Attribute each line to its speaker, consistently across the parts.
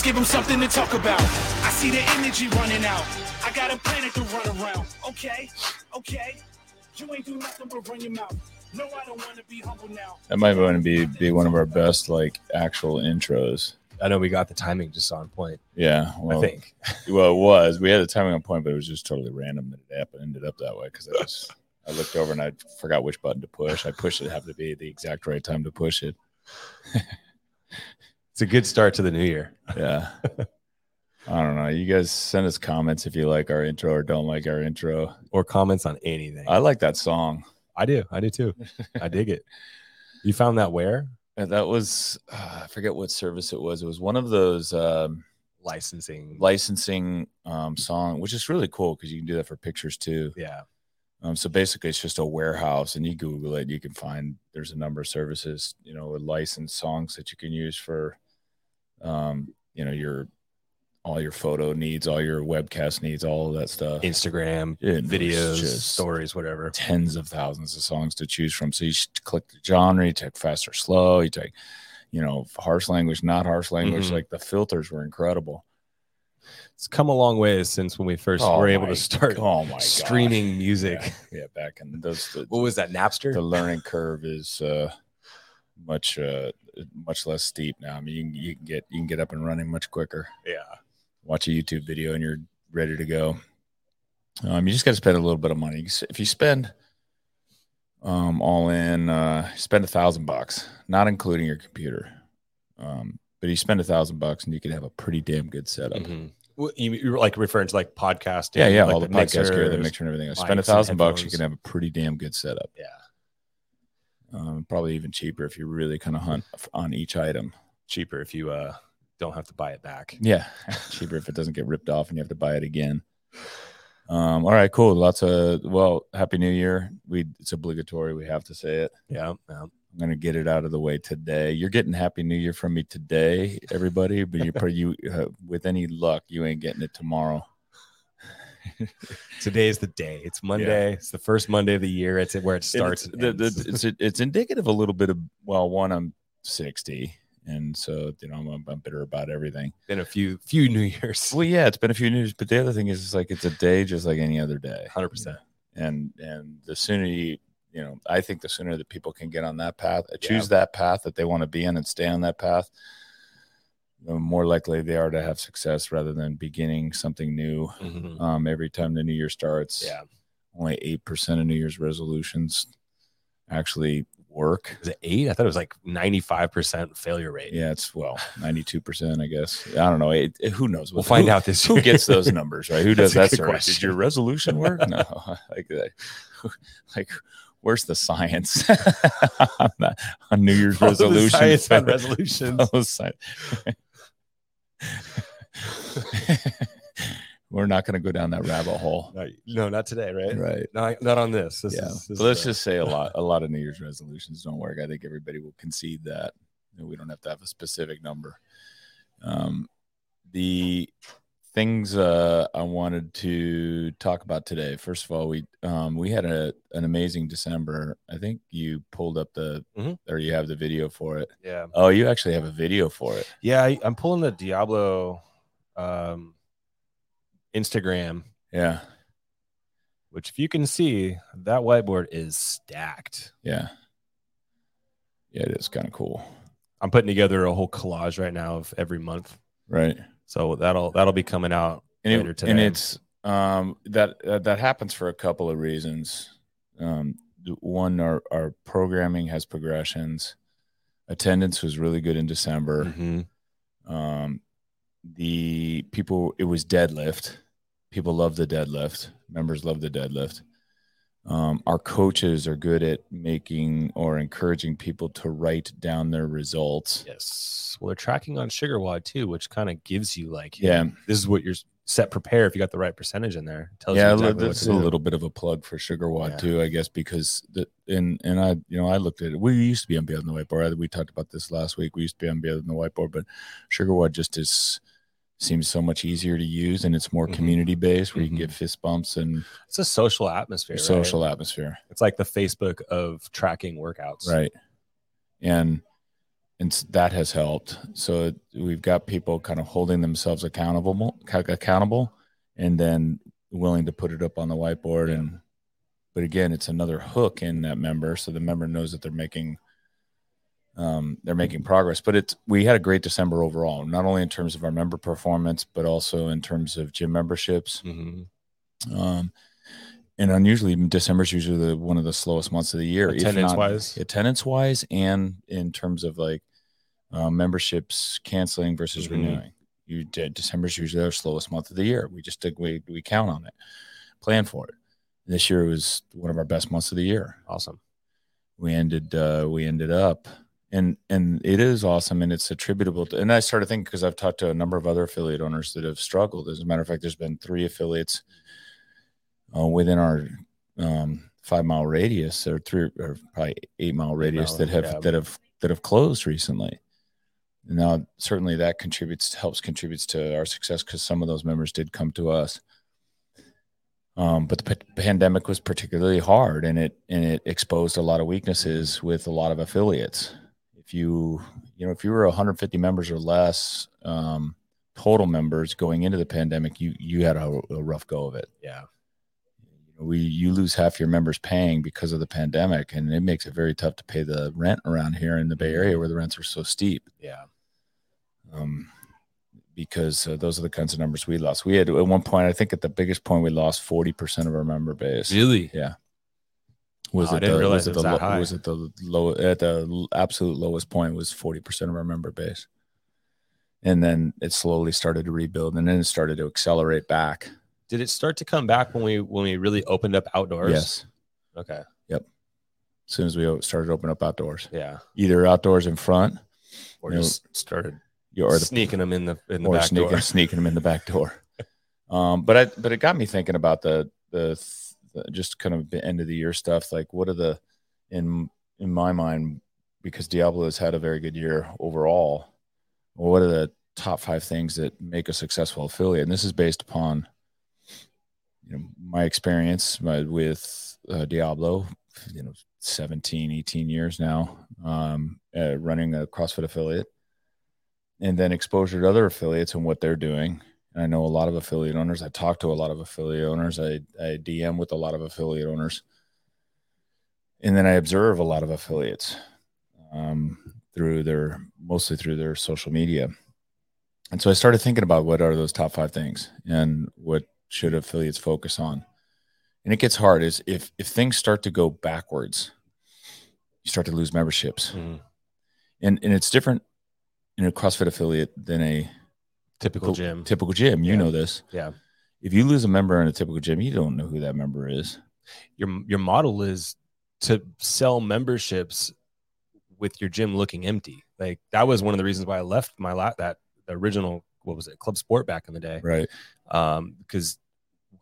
Speaker 1: Let's give them something to talk about. I see the energy running out. I got a planet to run around. Okay, okay. You ain't do nothing but run your mouth. No, I don't want to be humble now.
Speaker 2: That might want to be be one of our best like actual intros.
Speaker 3: I know we got the timing just on point.
Speaker 2: Yeah, well,
Speaker 3: I think.
Speaker 2: Well, it was. We had the timing on point, but it was just totally random that it happened, ended up that way because I was. I looked over and I forgot which button to push. I pushed it, happened to be the exact right time to push it.
Speaker 3: It's a good start to the new year.
Speaker 2: Yeah. I don't know. You guys send us comments if you like our intro or don't like our intro.
Speaker 3: Or comments on anything.
Speaker 2: I like that song.
Speaker 3: I do. I do too. I dig it. You found that where?
Speaker 2: And that was uh, I forget what service it was. It was one of those um,
Speaker 3: Licensing.
Speaker 2: licensing um, song, which is really cool because you can do that for pictures too.
Speaker 3: yeah.
Speaker 2: Um, so basically, it's just a warehouse, and you Google it, you can find there's a number of services, you know, with licensed songs that you can use for, um, you know, your all your photo needs, all your webcast needs, all of that stuff.
Speaker 3: Instagram,
Speaker 2: It
Speaker 3: videos, stories, whatever.
Speaker 2: tens of thousands of songs to choose from. So you click the genre, you take fast or slow, you take, you know, harsh language, not harsh language.
Speaker 3: Mhm.
Speaker 2: Like the filters were incredible.
Speaker 3: It's come a long way since when we first
Speaker 2: Oh
Speaker 3: were able to start
Speaker 2: oh my gosh.
Speaker 3: streaming music.
Speaker 2: Yeah, yeah, back in those the,
Speaker 3: What was that? Napster?
Speaker 2: the learning curve is uh much uh much less steep now. I mean you can, you can get you can get up and running much quicker.
Speaker 3: yeah.
Speaker 2: Watch a YouTube video and you're ready to go. Um you just got to spend a little bit of money. If you spend um all in uh spend a thousand bucks, not including your computer. Um but you spend a thousand bucks and you can have a pretty damn good setup.
Speaker 3: Mhm. Well, You, you're like referring to like podcasting.
Speaker 2: Yeah, yeah,
Speaker 3: like
Speaker 2: all the, podcast gear, the mixer and everything. Spend a thousand bucks, you can have a pretty damn good setup.
Speaker 3: Yeah.
Speaker 2: Um, probably even cheaper if you really kind of hunt on each item.
Speaker 3: Cheaper if you uh don't have to buy it back.
Speaker 2: Yeah, cheaper if it doesn't get ripped off and you have to buy it again. Um, all right, cool. Lots of well, happy New Year. We it's obligatory. We have to say it.
Speaker 3: Yeah. yeah.
Speaker 2: I'm gonna get it out of the way today. You're getting Happy New Year from me today, everybody. But you're pretty you uh, with any luck, you ain't getting it tomorrow.
Speaker 3: Today is the day. It's Monday. It's the first Monday of the year. It's where it starts.
Speaker 2: It's, the, the, it's it's indicative a little bit of well, one I'm 60, and so you know I'm, I'm bitter about everything.
Speaker 3: been a few few New Years.
Speaker 2: Well, yeah, it's been a few news, but the other thing is, it's like it's a day just like any other day.
Speaker 3: 100%.
Speaker 2: And and the sooner you, you know, I think the sooner that people can get on that path, uh,
Speaker 3: Yeah.
Speaker 2: choose that path that they want to be in, and stay on that path, the more likely they are to have success rather than beginning something new.
Speaker 3: Mhm.
Speaker 2: Um, every time the new year starts,
Speaker 3: Yeah.
Speaker 2: only eight percent of New Year's resolutions actually work.
Speaker 3: Was it eight? I thought it was like 95% failure rate.
Speaker 2: Yeah, it's well, ninety-two percent, I guess. I don't know. It, it- who knows?
Speaker 3: We'll find out this
Speaker 2: who
Speaker 3: year.
Speaker 2: gets those numbers, right? Who does
Speaker 3: That's
Speaker 2: that
Speaker 3: good
Speaker 2: service? Did your resolution work? No, like. Like, where's the science on, New Year's
Speaker 3: the science on resolutions.
Speaker 2: We're not going to go down that rabbit hole,
Speaker 3: No, no, not today, right?
Speaker 2: right?
Speaker 3: Not, not on this. This
Speaker 2: yeah.
Speaker 3: is, this
Speaker 2: let's just say a lot, a lot of New Year's resolutions don't work. I think everybody will concede that. You know, we don't have to have a specific number. Um, the things uh, I wanted to talk about today. First of all, we um, we had a an amazing December. I think you pulled up the
Speaker 3: Mhm.
Speaker 2: or you have the video for it.
Speaker 3: yeah.
Speaker 2: Oh, you actually have a video for it.
Speaker 3: Yeah. I, I'm pulling the Diablo um, Instagram,
Speaker 2: Yeah,
Speaker 3: which if you can see, that whiteboard is stacked.
Speaker 2: yeah, yeah. It is kind of cool,
Speaker 3: I'm putting together a whole collage right now of every month.
Speaker 2: right?
Speaker 3: So that'll that'll be coming out
Speaker 2: and,
Speaker 3: later
Speaker 2: it,
Speaker 3: today.
Speaker 2: and it's um that uh, that happens for a couple of reasons. Um one our, our programming has progressions. Attendance was really good in december.
Speaker 3: Mhm.
Speaker 2: um the people it was deadlift. People love the deadlift. Members love the deadlift um, our coaches are good at making or encouraging people to write down their results
Speaker 3: yes. Well, they're tracking on SugarWOD too, which kind of gives you like,
Speaker 2: yeah
Speaker 3: this is what you're set prepare if you got the right percentage in there. Tells
Speaker 2: yeah,
Speaker 3: you exactly
Speaker 2: that's a
Speaker 3: do.
Speaker 2: little bit of a plug for SugarWOD
Speaker 3: Yeah.
Speaker 2: too, I guess, because the and and I you know I looked at it. We used to be on Beyond the Whiteboard. We talked about this last week. We used to be on Beyond the Whiteboard, but SugarWOD just is seems so much easier to use, and it's more
Speaker 3: Mhm.
Speaker 2: community based, where you can get fist bumps and
Speaker 3: It's a social atmosphere. Social atmosphere. It's like the Facebook of tracking workouts. Right?
Speaker 2: and s- that has helped. So we've got people kind of holding themselves accountable, accountable, and then willing to put it up on the whiteboard. And but again, it's another hook in that member, so the member knows that they're making um, they're making progress. But it's we had a great December overall, not only in terms of our member performance, but also in terms of gym memberships.
Speaker 3: Mhm.
Speaker 2: Um, and unusually, December is usually the, one of the slowest months of the year, if not-
Speaker 3: Attendance-wise?
Speaker 2: attendance wise, and in terms of like uh, memberships canceling versus
Speaker 3: Mhm.
Speaker 2: renewing. You De- December is usually our slowest month of the year. We just we we count on it, plan for it. This year was one of our best months of the year
Speaker 3: Awesome.
Speaker 2: we ended uh we ended up and and it is awesome and it's attributable to and i started thinking because i've talked to a number of other affiliate owners that have struggled. As a matter of fact there's been three affiliates uh, within our um five mile radius or three or probably eight mile radius that have
Speaker 3: yeah.
Speaker 2: that have that have closed recently. Now certainly that contributes helps contributes to our success because some of those members did come to us. Um, but the pa- pandemic was particularly hard and it and it exposed a lot of weaknesses with a lot of affiliates if you you know if you were 150 members or less um, total members going into the pandemic you you had a, a rough go of it
Speaker 3: Yeah.
Speaker 2: we you lose half your members paying because of the pandemic and it makes it very tough to pay the rent around here in the bay area where the rents are so steep
Speaker 3: Yeah.
Speaker 2: um, because uh, those are the kinds of numbers we lost. We had at one point, I think at the biggest point, we lost forty percent of our member base.
Speaker 3: Really?
Speaker 2: Yeah. Was
Speaker 3: I
Speaker 2: it the, was
Speaker 3: it
Speaker 2: the lo- was it the low at the absolute lowest point was forty percent of our member base, and then it slowly started to rebuild, and then it started to accelerate back.
Speaker 3: Did it start to come back when we when we really opened up outdoors?
Speaker 2: Yes,
Speaker 3: Okay. Yep.
Speaker 2: As soon as we started to open up outdoors,
Speaker 3: Yeah.
Speaker 2: either outdoors in front,
Speaker 3: Or
Speaker 2: You know,
Speaker 3: just started
Speaker 2: or the
Speaker 3: sneaking them in the in the back
Speaker 2: sneaking
Speaker 3: door.
Speaker 2: sneaking them in the back door. Um, but I but it got me thinking about the the, the just kind of end of the year stuff. Like, what are the in in my mind because Diablo has had a very good year overall. What are the top five things that make a successful affiliate? And this is based upon you know my experience my, with uh, Diablo, you know, 17, 18 years now, um, uh, running a CrossFit affiliate and then exposure to other affiliates and what they're doing. And I know a lot of affiliate owners. I talk to a lot of affiliate owners. I, I DM with a lot of affiliate owners. And then I observe a lot of affiliates um, through their, mostly through their social media. And so I started thinking about what are those top five things and what should affiliates focus on. And it gets hard is if, if things start to go backwards, you start to lose memberships.
Speaker 3: Mhm.
Speaker 2: And, and it's different in a CrossFit affiliate than a
Speaker 3: Typical gym.
Speaker 2: Typical gym. You
Speaker 3: Yeah.
Speaker 2: know this.
Speaker 3: Yeah.
Speaker 2: If you lose a member in a typical gym, you don't know who that member is.
Speaker 3: Your your model is to sell memberships with your gym looking empty. Like that was one of the reasons why I left my la- that the original what was it Club Sport back in the day.
Speaker 2: Right.
Speaker 3: um, because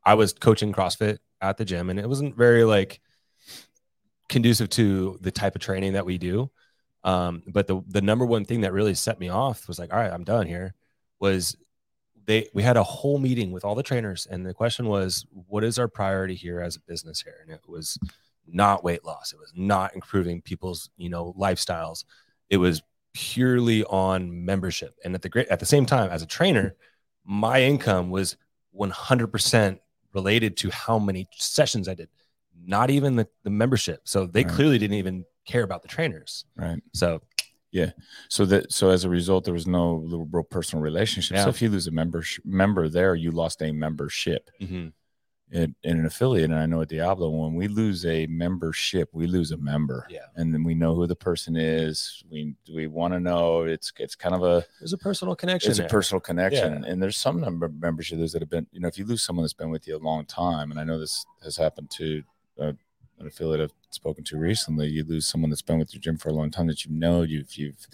Speaker 3: I was coaching CrossFit at the gym and it wasn't very like conducive to the type of training that we do. Um, but the the number one thing that really set me off was like, all right, I'm done here. Was they we had a whole meeting with all the trainers and the question was, what is our priority here as a business here? And it was not weight loss. It was not improving people's you know lifestyles. It was purely on membership. And at the great at the same time, as a trainer, my income was 100% related to how many sessions I did, not even the, the membership. So they
Speaker 2: Right.
Speaker 3: clearly didn't even care about the trainers.
Speaker 2: Right.
Speaker 3: So
Speaker 2: So that so as a result, there was no real personal relationship.
Speaker 3: Yeah.
Speaker 2: So if you lose a member member there, you lost a membership in, in an affiliate. And I know at Diablo, when we lose a membership, we lose a member.
Speaker 3: yeah,
Speaker 2: And then we know who the person is. We we want to know. It's it's kind of a
Speaker 3: there's a personal connection.
Speaker 2: it's a personal connection.
Speaker 3: Yeah.
Speaker 2: And there's some number of memberships that have been, you know, if you lose someone that's been with you a long time, and I know this has happened to uh, an affiliate I've spoken to recently, you lose someone that's been with your gym for a long time that you know you've you've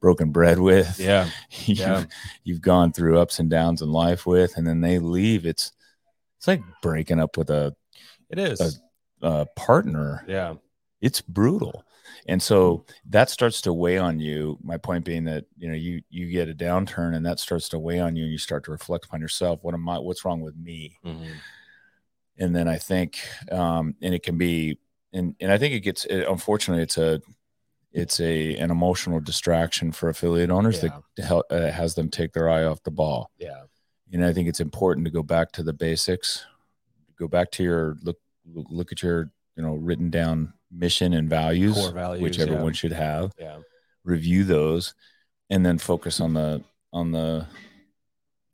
Speaker 2: broken bread with,
Speaker 3: yeah,
Speaker 2: you've,
Speaker 3: Yeah.
Speaker 2: you've gone through ups and downs in life with, and then they leave. It's it's like breaking up with a,
Speaker 3: it is.
Speaker 2: a, a partner.
Speaker 3: Yeah,
Speaker 2: it's brutal. And so that starts to weigh on you. My point being that you know you you get a downturn and that starts to weigh on you and you start to reflect upon yourself. What am i what's wrong with me?
Speaker 3: Mhm.
Speaker 2: And then i think um and it can be and and i think it gets it, unfortunately it's a it's a an emotional distraction for affiliate owners
Speaker 3: Yeah.
Speaker 2: that help, uh, has them take their eye off the ball.
Speaker 3: Yeah.
Speaker 2: And I think it's important to go back to the basics, go back to your look look at your you know written down mission and values,
Speaker 3: values.
Speaker 2: which
Speaker 3: yeah.
Speaker 2: everyone should have.
Speaker 3: Yeah.
Speaker 2: Review those, and then focus on the on the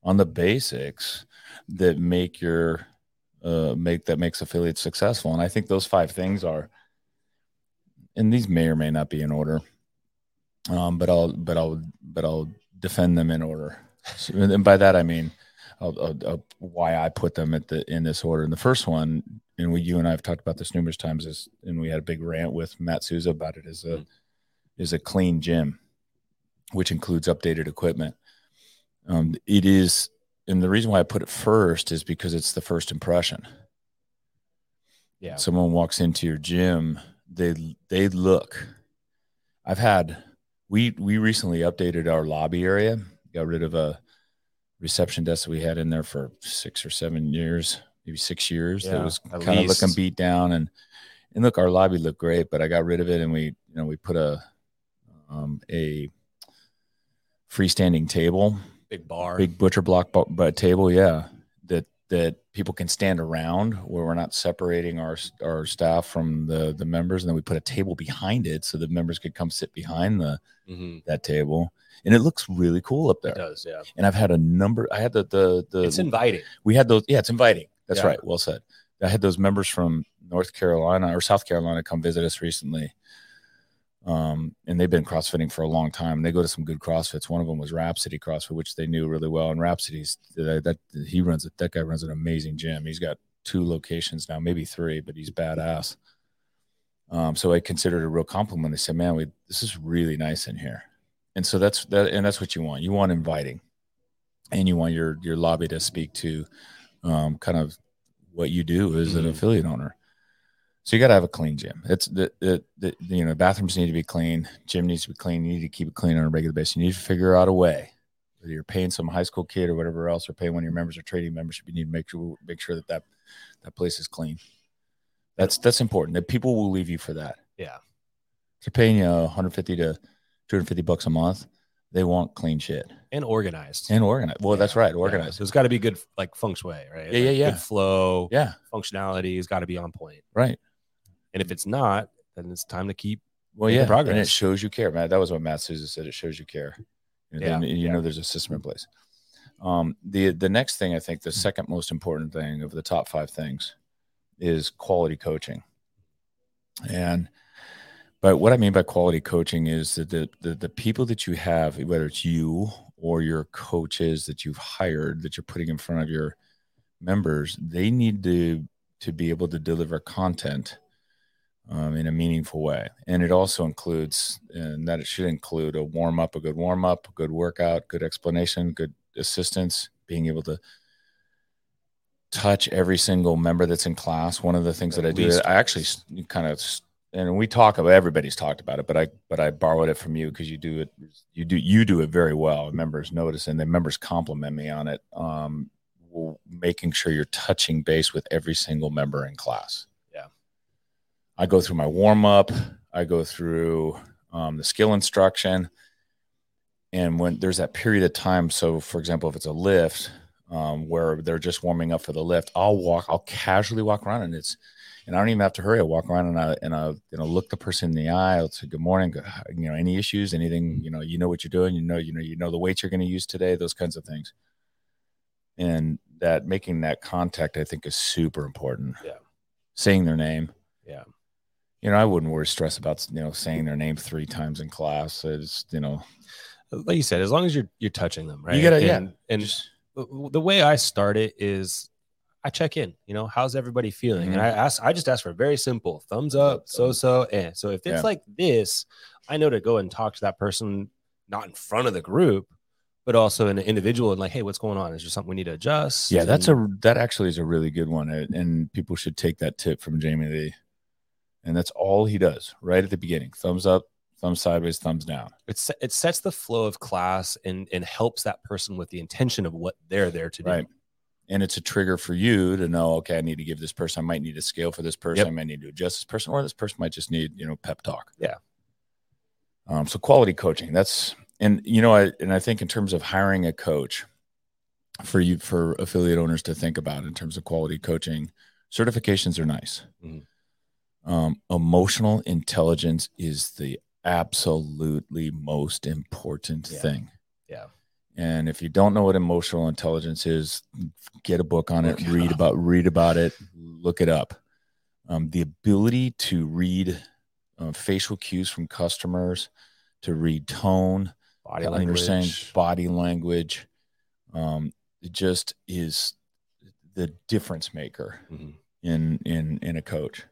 Speaker 2: on the basics that make your uh, make that makes affiliates successful. And I think those five things are, and these may or may not be in order, um, but I'll but I'll but I'll defend them in order. So, and by that I mean I'll, I'll, I'll- why I put them at the in this order. And the first one, and we you and I have talked about this numerous times, is and we had a big rant with Matt Souza about it. Is a
Speaker 3: Mm.
Speaker 2: is a clean gym, which includes updated equipment. Um, it is, and the reason why I put it first is because it's the first impression.
Speaker 3: Yeah.
Speaker 2: Someone walks into your gym, they they look. I've had we we recently updated our lobby area, got rid of a reception desk that we had in there for six or seven years, maybe six years. that was kind of looking beat down and and look, our lobby looked great, but I got rid of it and we you know we put a um, a freestanding table
Speaker 3: Big bar.
Speaker 2: big butcher block bu- bu- table yeah that that people can stand around where we're not separating our our staff from the the members and then we put a table behind it so the members could come sit behind the
Speaker 3: Mhm.
Speaker 2: that table and it looks really cool up
Speaker 3: It
Speaker 2: there
Speaker 3: does. Yeah.
Speaker 2: and i've had a number i had the the the
Speaker 3: It's inviting.
Speaker 2: we had those yeah it's inviting that's
Speaker 3: Yeah.
Speaker 2: right well said i had those members from north carolina or south carolina come visit us recently um, and they've been crossfitting for a long time. They go to some good crossfits. One of them was rhapsody crossfit which they knew really well. And rhapsody's that, that he runs it that guy runs an amazing gym. He's got two locations now maybe three but he's badass. Um, so i considered it a real compliment. They said man we this is really nice in here. And so that's that and that's what you want. You want inviting. And you want your your lobby to speak to um, kind of what you do as an
Speaker 3: Mhm.
Speaker 2: affiliate owner. So you got to have a clean gym. It's the, the, the you know bathrooms need to be clean, gym needs to be clean. You need to keep it clean on a regular basis. You need to figure out a way. Whether you're paying some high school kid or whatever else, or paying one of your members or trading membership, you need to make sure make sure that that, that place is clean. That's that's important. That people will leave you for that.
Speaker 3: Yeah.
Speaker 2: If they're paying you 150 to 250 bucks a month, they want clean shit
Speaker 3: And organized.
Speaker 2: and organized. Well, that's
Speaker 3: Yeah.
Speaker 2: right,
Speaker 3: Yeah.
Speaker 2: organized.
Speaker 3: So it's got to be good, like feng shui, right?
Speaker 2: Yeah, yeah, yeah.
Speaker 3: Good flow,
Speaker 2: Yeah,
Speaker 3: functionality has got to be on point.
Speaker 2: right.
Speaker 3: And if it's not, then it's time to keep.
Speaker 2: Well, yeah, and it shows you care, man. That was what Matt Souza said. It shows you care. You know,
Speaker 3: Yeah,
Speaker 2: then you
Speaker 3: yeah.
Speaker 2: know there's a system in place. Um, the the next thing I think the second most important thing of the top five things is quality coaching. And but what I mean by quality coaching is that the, the the people that you have, whether it's you or your coaches that you've hired that you're putting in front of your members, they need to to be able to deliver content um, in a meaningful way. And it also includes, and that it should include a warm up, a good warm up, a good workout, good explanation, good assistance, being able to touch every single member that's in class. One of the things
Speaker 3: At
Speaker 2: that I do, I actually kind of, and we talk about everybody's talked about it, but I but I borrowed it from you because you do it, you do you do it very well. Members notice, and the members compliment me on it. Um, making sure you're touching base with every single member in class. I go through my warm up. I go through um, the skill instruction, and when there's that period of time. So, for example, if it's a lift um, where they're just warming up for the lift, I'll walk. I'll casually walk around, and it's and I don't even have to hurry. I walk around and I and I you know look the person in the eye. I'll say good morning. Good, you know any issues, anything you know you know what you're doing. You know you know you know the weights you're going to use today. Those kinds of things. And that making that contact, I think, is super important.
Speaker 3: Yeah.
Speaker 2: Saying their name.
Speaker 3: Yeah.
Speaker 2: You know, I wouldn't worry stress about you know saying their name three times in class. It's you know
Speaker 3: Like you said, as long as you're you're touching them, right?
Speaker 2: You gotta- yeah.
Speaker 3: and, and
Speaker 2: just
Speaker 3: the way I start it is I check in, you know, how's everybody feeling?
Speaker 2: Mhm.
Speaker 3: And I ask, I just ask for a very simple thumbs up, so so, eh. So if it's
Speaker 2: Yeah.
Speaker 3: like this, I know to go and talk to that person, not in front of the group, but also an individual and like, hey, what's going on? Is there something we need to adjust?
Speaker 2: yeah, that's
Speaker 3: And-
Speaker 2: a that actually is a really good one, and and people should take that tip from Jamie Lee. And that's all he does right at the beginning: thumbs up, thumbs sideways, thumbs down.
Speaker 3: it's it sets the flow of class and and helps that person with the intention of what they're there to do.
Speaker 2: Right. And it's a trigger for you to know, okay, I need to give this person, I might need a scale for this person,
Speaker 3: Yep.
Speaker 2: I might need to adjust this person, or this person might just need, you know, pep talk.
Speaker 3: Yeah.
Speaker 2: Um, so quality coaching. That's and you know, I and I think in terms of hiring a coach for you for affiliate owners to think about in terms of quality coaching, certifications are nice.
Speaker 3: Mhm.
Speaker 2: Um, emotional intelligence is the absolutely most important
Speaker 3: Yeah.
Speaker 2: thing.
Speaker 3: Yeah.
Speaker 2: And if you don't know what emotional intelligence is, get a book on it,
Speaker 3: it
Speaker 2: read about read about it, look it up. Um, the ability to read uh, facial cues from customers, to read tone,
Speaker 3: Body
Speaker 2: to
Speaker 3: language.
Speaker 2: understand body language, um, it just is the difference maker
Speaker 3: Mhm.
Speaker 2: in in in a coach.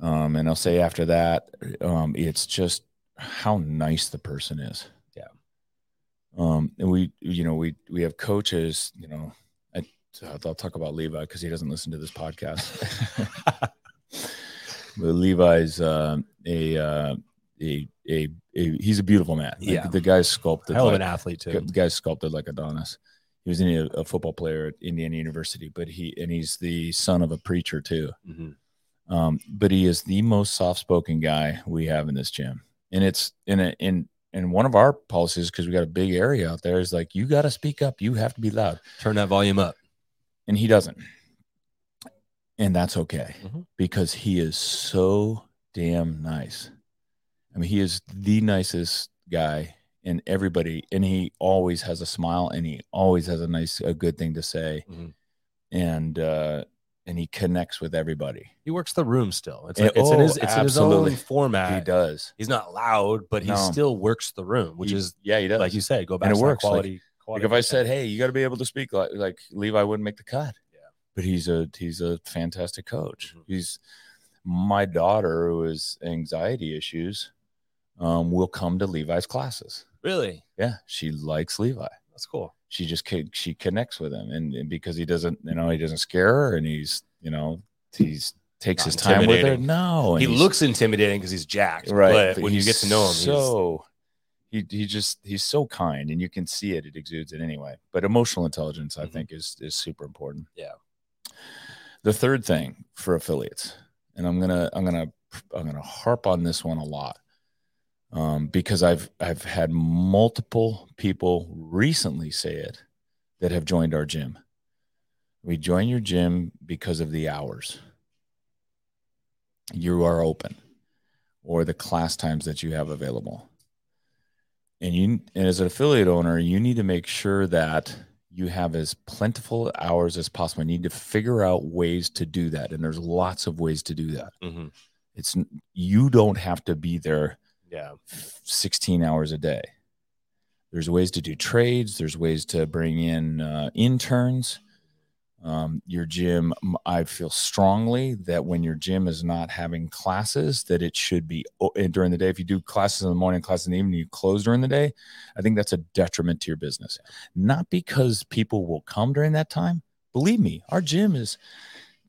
Speaker 2: Um, and I'll say after that, um, it's just how nice the person is.
Speaker 3: Yeah.
Speaker 2: Um, and we, you know, we we have coaches. You know, I, I'll talk about Levi because he doesn't listen to this podcast. but Levi's uh, a, uh, a a a he's a beautiful man. Like,
Speaker 3: Yeah.
Speaker 2: the guy's sculpted.
Speaker 3: Hell of
Speaker 2: like-
Speaker 3: an athlete too.
Speaker 2: the guy's sculpted like Adonis. He was a, a football player at Indiana University, but he and he's the son of a preacher too.
Speaker 3: Mhm.
Speaker 2: Um, but he is the most soft-spoken guy we have in this gym, and it's in a in and one of our policies because we got a big area out there is like you got to speak up, you have to be loud,
Speaker 3: Turn that volume up.
Speaker 2: and he doesn't, and that's okay
Speaker 3: Mhm.
Speaker 2: because he is so damn nice. I mean, he is the nicest guy and everybody and he always has a smile and he always has a nice a good thing to say
Speaker 3: Mhm.
Speaker 2: and uh and he connects with everybody
Speaker 3: He works the room still. It's
Speaker 2: Yeah,
Speaker 3: like it's in
Speaker 2: oh,
Speaker 3: his it's in his
Speaker 2: absolutely.
Speaker 3: own format.
Speaker 2: he does
Speaker 3: He's not loud, but he
Speaker 2: No.
Speaker 3: still works the room, which
Speaker 2: He-
Speaker 3: is
Speaker 2: yeah he does
Speaker 3: like you said, go back and it
Speaker 2: works, like-
Speaker 3: quality.
Speaker 2: like
Speaker 3: quality
Speaker 2: if i said hey you got to be able to speak like like levi wouldn't make the cut
Speaker 3: Yeah.
Speaker 2: but he's a he's a fantastic coach
Speaker 3: Mhm.
Speaker 2: he's my daughter who has anxiety issues um will come to levi's classes
Speaker 3: really,
Speaker 2: yeah she likes levi
Speaker 3: that's cool.
Speaker 2: she just she connects with him and, and because he doesn't you know he doesn't scare her and he's you know he's takes
Speaker 3: Not
Speaker 2: his time with her no
Speaker 3: he looks intimidating because he's jacked,
Speaker 2: right
Speaker 3: But, when you get to know him, he's,
Speaker 2: so he he just he's so kind and you can see it it exudes it anyway but emotional intelligence i
Speaker 3: Mhm.
Speaker 2: think is is super important
Speaker 3: Yeah.
Speaker 2: the third thing for affiliates and i'm gonna i'm gonna i'm gonna harp on this one a lot um, because i've i've had multiple people recently say it that have joined our gym. We join your gym because of the hours. You are open or the class times that you have available. And you and as an affiliate owner you need to make sure that you have as plentiful hours as possible. You need to figure out ways to do that and there's lots of ways to do that.
Speaker 3: Mhm.
Speaker 2: it's you don't have to be there
Speaker 3: yeah,
Speaker 2: 16 hours a day. There's ways to do trades. There's ways to bring in uh, interns. Um, your gym i feel strongly that when your gym is not having classes that it should be and during the day. If you do classes in the morning classes in the evening you close during the day i think that's a detriment to your business. Not because people will come during that time. Believe me our gym is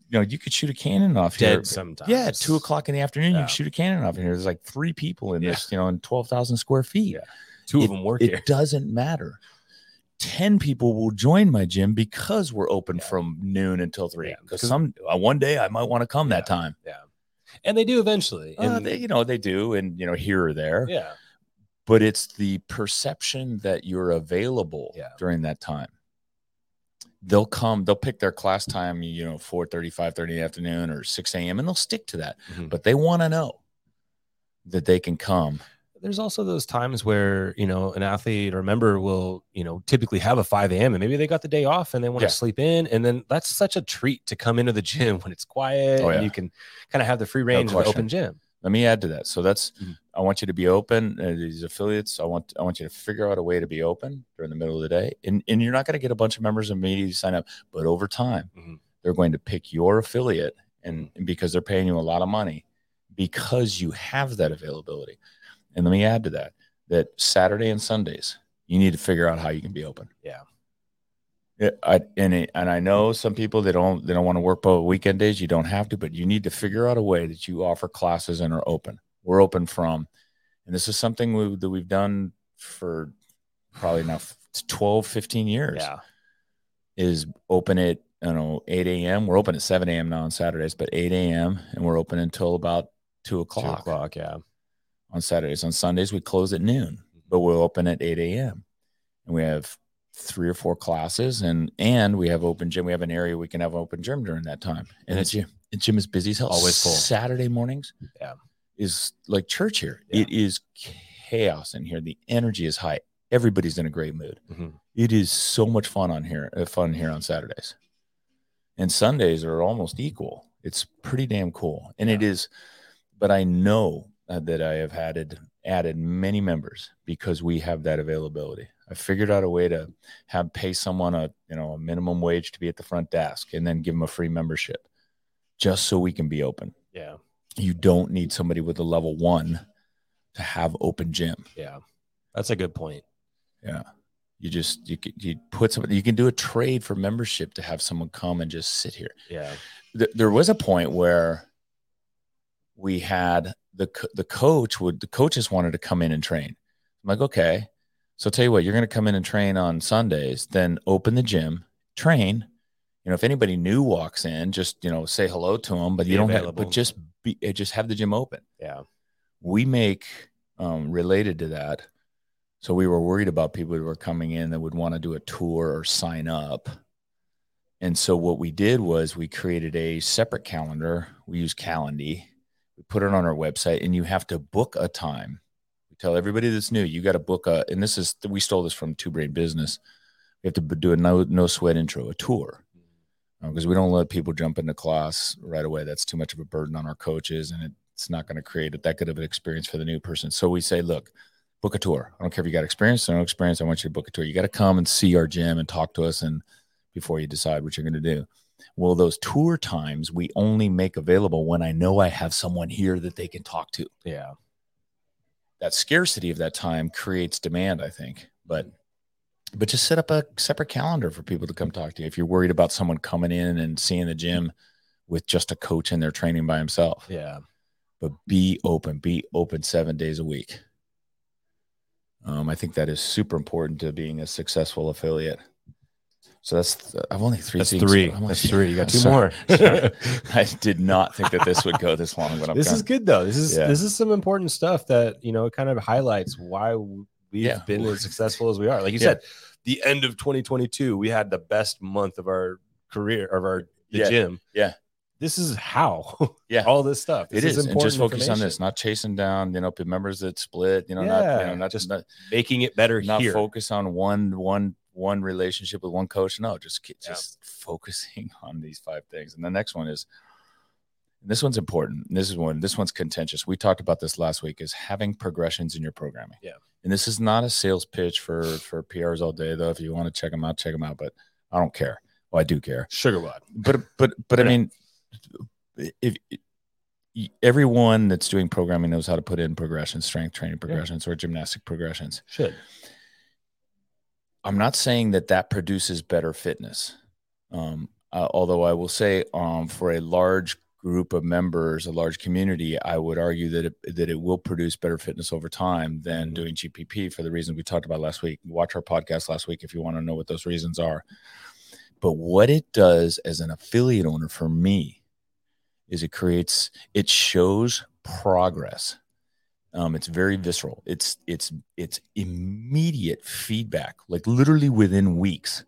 Speaker 2: you know you could shoot a cannon off here
Speaker 3: dead sometimes.
Speaker 2: yeah, two o'clock in the afternoon,
Speaker 3: Yeah.
Speaker 2: you can shoot a cannon off in here. There's like three people in
Speaker 3: Yeah.
Speaker 2: this, you know, in twelve thousand square feet.
Speaker 3: Yeah. Two of them work
Speaker 2: It
Speaker 3: here.
Speaker 2: doesn't matter. Ten people will join my gym because we're open
Speaker 3: Yeah.
Speaker 2: from noon until three.
Speaker 3: Yeah,
Speaker 2: some uh, one day I might want to come that time. Yeah.
Speaker 3: and they do eventually.
Speaker 2: Uh, they, you know, they do, and you know, here or there.
Speaker 3: yeah,
Speaker 2: But it's the perception that you're available
Speaker 3: Yeah.
Speaker 2: during that time. They'll come, they'll pick their class time, you know, 4 5 30 in the afternoon or 6 a.m. and they'll stick to that.
Speaker 3: Mhm.
Speaker 2: But they want to know that they can come
Speaker 3: there's also those times where you know an athlete or a member will you know typically have a 5 a.m and maybe they got the day off and they want to
Speaker 2: Yeah.
Speaker 3: sleep in and then that's such a treat to come into the gym when it's quiet
Speaker 2: Oh,
Speaker 3: and you can kind of have the free range of the open gym
Speaker 2: let me add to that so that's
Speaker 3: Mhm.
Speaker 2: i want you to be open uh, these affiliates i want i want you to figure out a way to be open during the middle of the day and and you're not going to get a bunch of members immediately sign up but over time
Speaker 3: Mhm.
Speaker 2: they're going to pick your affiliate and, and because they're paying you a lot of money because you have that availability and let me add to that that saturday and sundays you need to figure out how you can be open
Speaker 3: Yeah.
Speaker 2: Yeah, I, and it, and I know some people they don't they don't want to work both weekend days. You don't have to, but you need to figure out a way that you offer classes and are open. We're open from, and this is something we, that we've done for probably now 12, 15 years.
Speaker 3: yeah
Speaker 2: Is open at you know 8 a.m. We're open at 7 a.m. now on Saturdays, but 8 a.m. and we're open until about two o'clock.
Speaker 3: two
Speaker 2: o'clock.
Speaker 3: yeah
Speaker 2: on Saturdays. On Sundays, we close at noon, but mm-hmm. we'll open at 8 a.m. And we have three or four classes and and we have open gym. We have an area we can have open gym during that time. And the
Speaker 3: it's-
Speaker 2: gym, the gym is busy as hell.
Speaker 3: Always full.
Speaker 2: Saturday mornings
Speaker 3: Yeah.
Speaker 2: is like church here.
Speaker 3: Yeah.
Speaker 2: It is chaos in here. The energy is high. Everybody's in a great mood.
Speaker 3: Mhm.
Speaker 2: It is so much fun on here, uh, fun here on Saturdays. And Sundays are almost equal. It's pretty damn cool. And it is, but I know uh, that I have added added many members because we have that availability. I figured out a way to have pay someone a you know a minimum wage to be at the front desk and then give them a free membership just so we can be open.
Speaker 3: Yeah.
Speaker 2: You don't need somebody with a level 1 to have open gym.
Speaker 3: Yeah. That's a good point.
Speaker 2: Yeah. You just you can you put somebody you can do a trade for membership to have someone come and just sit here.
Speaker 3: Yeah.
Speaker 2: Th- there was a point where we had the the coach would the coaches wanted to come in and train. I'm like, okay, so tell you what, you're going to come in and train on Sundays, then open the gym, train. You know, if anybody new walks in, just you know, say hello to them, but
Speaker 3: Be
Speaker 2: you don't have,
Speaker 3: available.
Speaker 2: but just be eh, just have the gym open
Speaker 3: Yeah.
Speaker 2: we make um, related to that. So we were worried about people who were coming in that would want to do a tour or sign up. And so what we did was we created a separate calendar. We use Calendly. We put it on our website, and you have to book a time. Tell everybody that's new, you got to book a. And this is we stole this from Two Brain Business. We have to do a no no sweat intro, a tour mm-hmm. um, because we don't let people jump into class right away. That's too much of a burden on our coaches, and it's not going to create that good of an experience for the new person. So we say, look, book a tour. I don't care if you got experience or no experience. I want you to book a tour. You got to come and see our gym and talk to us, and before you decide what you're going to do. Well, those tour times we only make available when I know I have someone here that they can talk to.
Speaker 3: Yeah.
Speaker 2: That scarcity of that time creates demand, I think. But but just set up a separate calendar for people to come talk to you. If you're worried about someone coming in and seeing the gym with just a coach in their training by himself,
Speaker 3: Yeah.
Speaker 2: but be open, be open seven days a week. Um, I think that is super important to being a successful affiliate. So that's I've only three.
Speaker 3: That's
Speaker 2: things.
Speaker 3: three.
Speaker 2: I'm like,
Speaker 3: That's three. You got two
Speaker 2: sorry.
Speaker 3: more.
Speaker 2: Sorry. I did not think that this would go this long, but I'm
Speaker 3: this
Speaker 2: kind
Speaker 3: is good though. This is
Speaker 2: Yeah.
Speaker 3: this is some important stuff that you know it kind of highlights why we've
Speaker 2: Yeah.
Speaker 3: been as successful as we are. Like you
Speaker 2: Yeah.
Speaker 3: said, the end of 2022, we had the best month of our career of our the
Speaker 2: Yeah.
Speaker 3: gym.
Speaker 2: Yeah.
Speaker 3: This is how.
Speaker 2: Yeah.
Speaker 3: All this stuff.
Speaker 2: it
Speaker 3: This
Speaker 2: is, and just focus on this, not chasing down, you know, the members that split, you know, not, you know, not
Speaker 3: just
Speaker 2: just not,
Speaker 3: making it better
Speaker 2: not
Speaker 3: here.
Speaker 2: focus on one, one, one relationship with one coach. No, just, ke-
Speaker 3: Yeah.
Speaker 2: just focusing on these five things. And the next one is, and this one's important. This is one, this one's contentious. We talked about this last week is having progressions in your programming.
Speaker 3: Yeah.
Speaker 2: And this is not a sales pitch for, for PRs all day though. If you want to check them out, check them out, but I don't care. Well, I do care.
Speaker 3: SugarWOD.
Speaker 2: but but but I mean, if, everyone that's doing programming knows how to put in progressions, strength training progressions, or gymnastic progressions.
Speaker 3: Should.
Speaker 2: I'm not saying that that produces better fitness. Um, uh, although I will say, um, for a large group of members, a large community, I would argue that it, that it will produce better fitness over time than
Speaker 3: Mhm.
Speaker 2: doing GPP for the reasons we talked about last week. Watch our podcast last week if you want to know what those reasons are. But what it does as an affiliate owner for me is it creates, it shows progress. Um, it's very visceral. It's it's it's immediate feedback, like literally within weeks.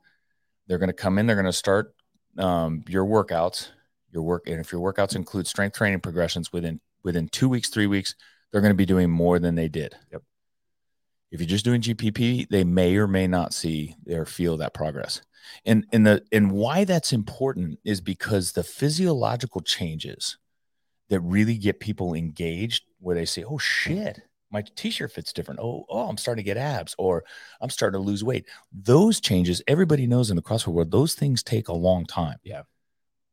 Speaker 2: They're going to come in. They're going to start um, your workouts, your work, and if your workouts include strength training progressions within within two weeks, three weeks, they're going to be doing more than they did.
Speaker 3: Yep.
Speaker 2: If you're just doing GPP, they may or may not see or feel that progress. And and the and why that's important is because the physiological changes that really get people engaged where they say, "Oh shit, my t-shirt fits different. Oh, oh, I'm starting to get abs or I'm starting to lose weight." Those changes, everybody knows in the CrossFit world, those things take a long time.
Speaker 3: Yeah.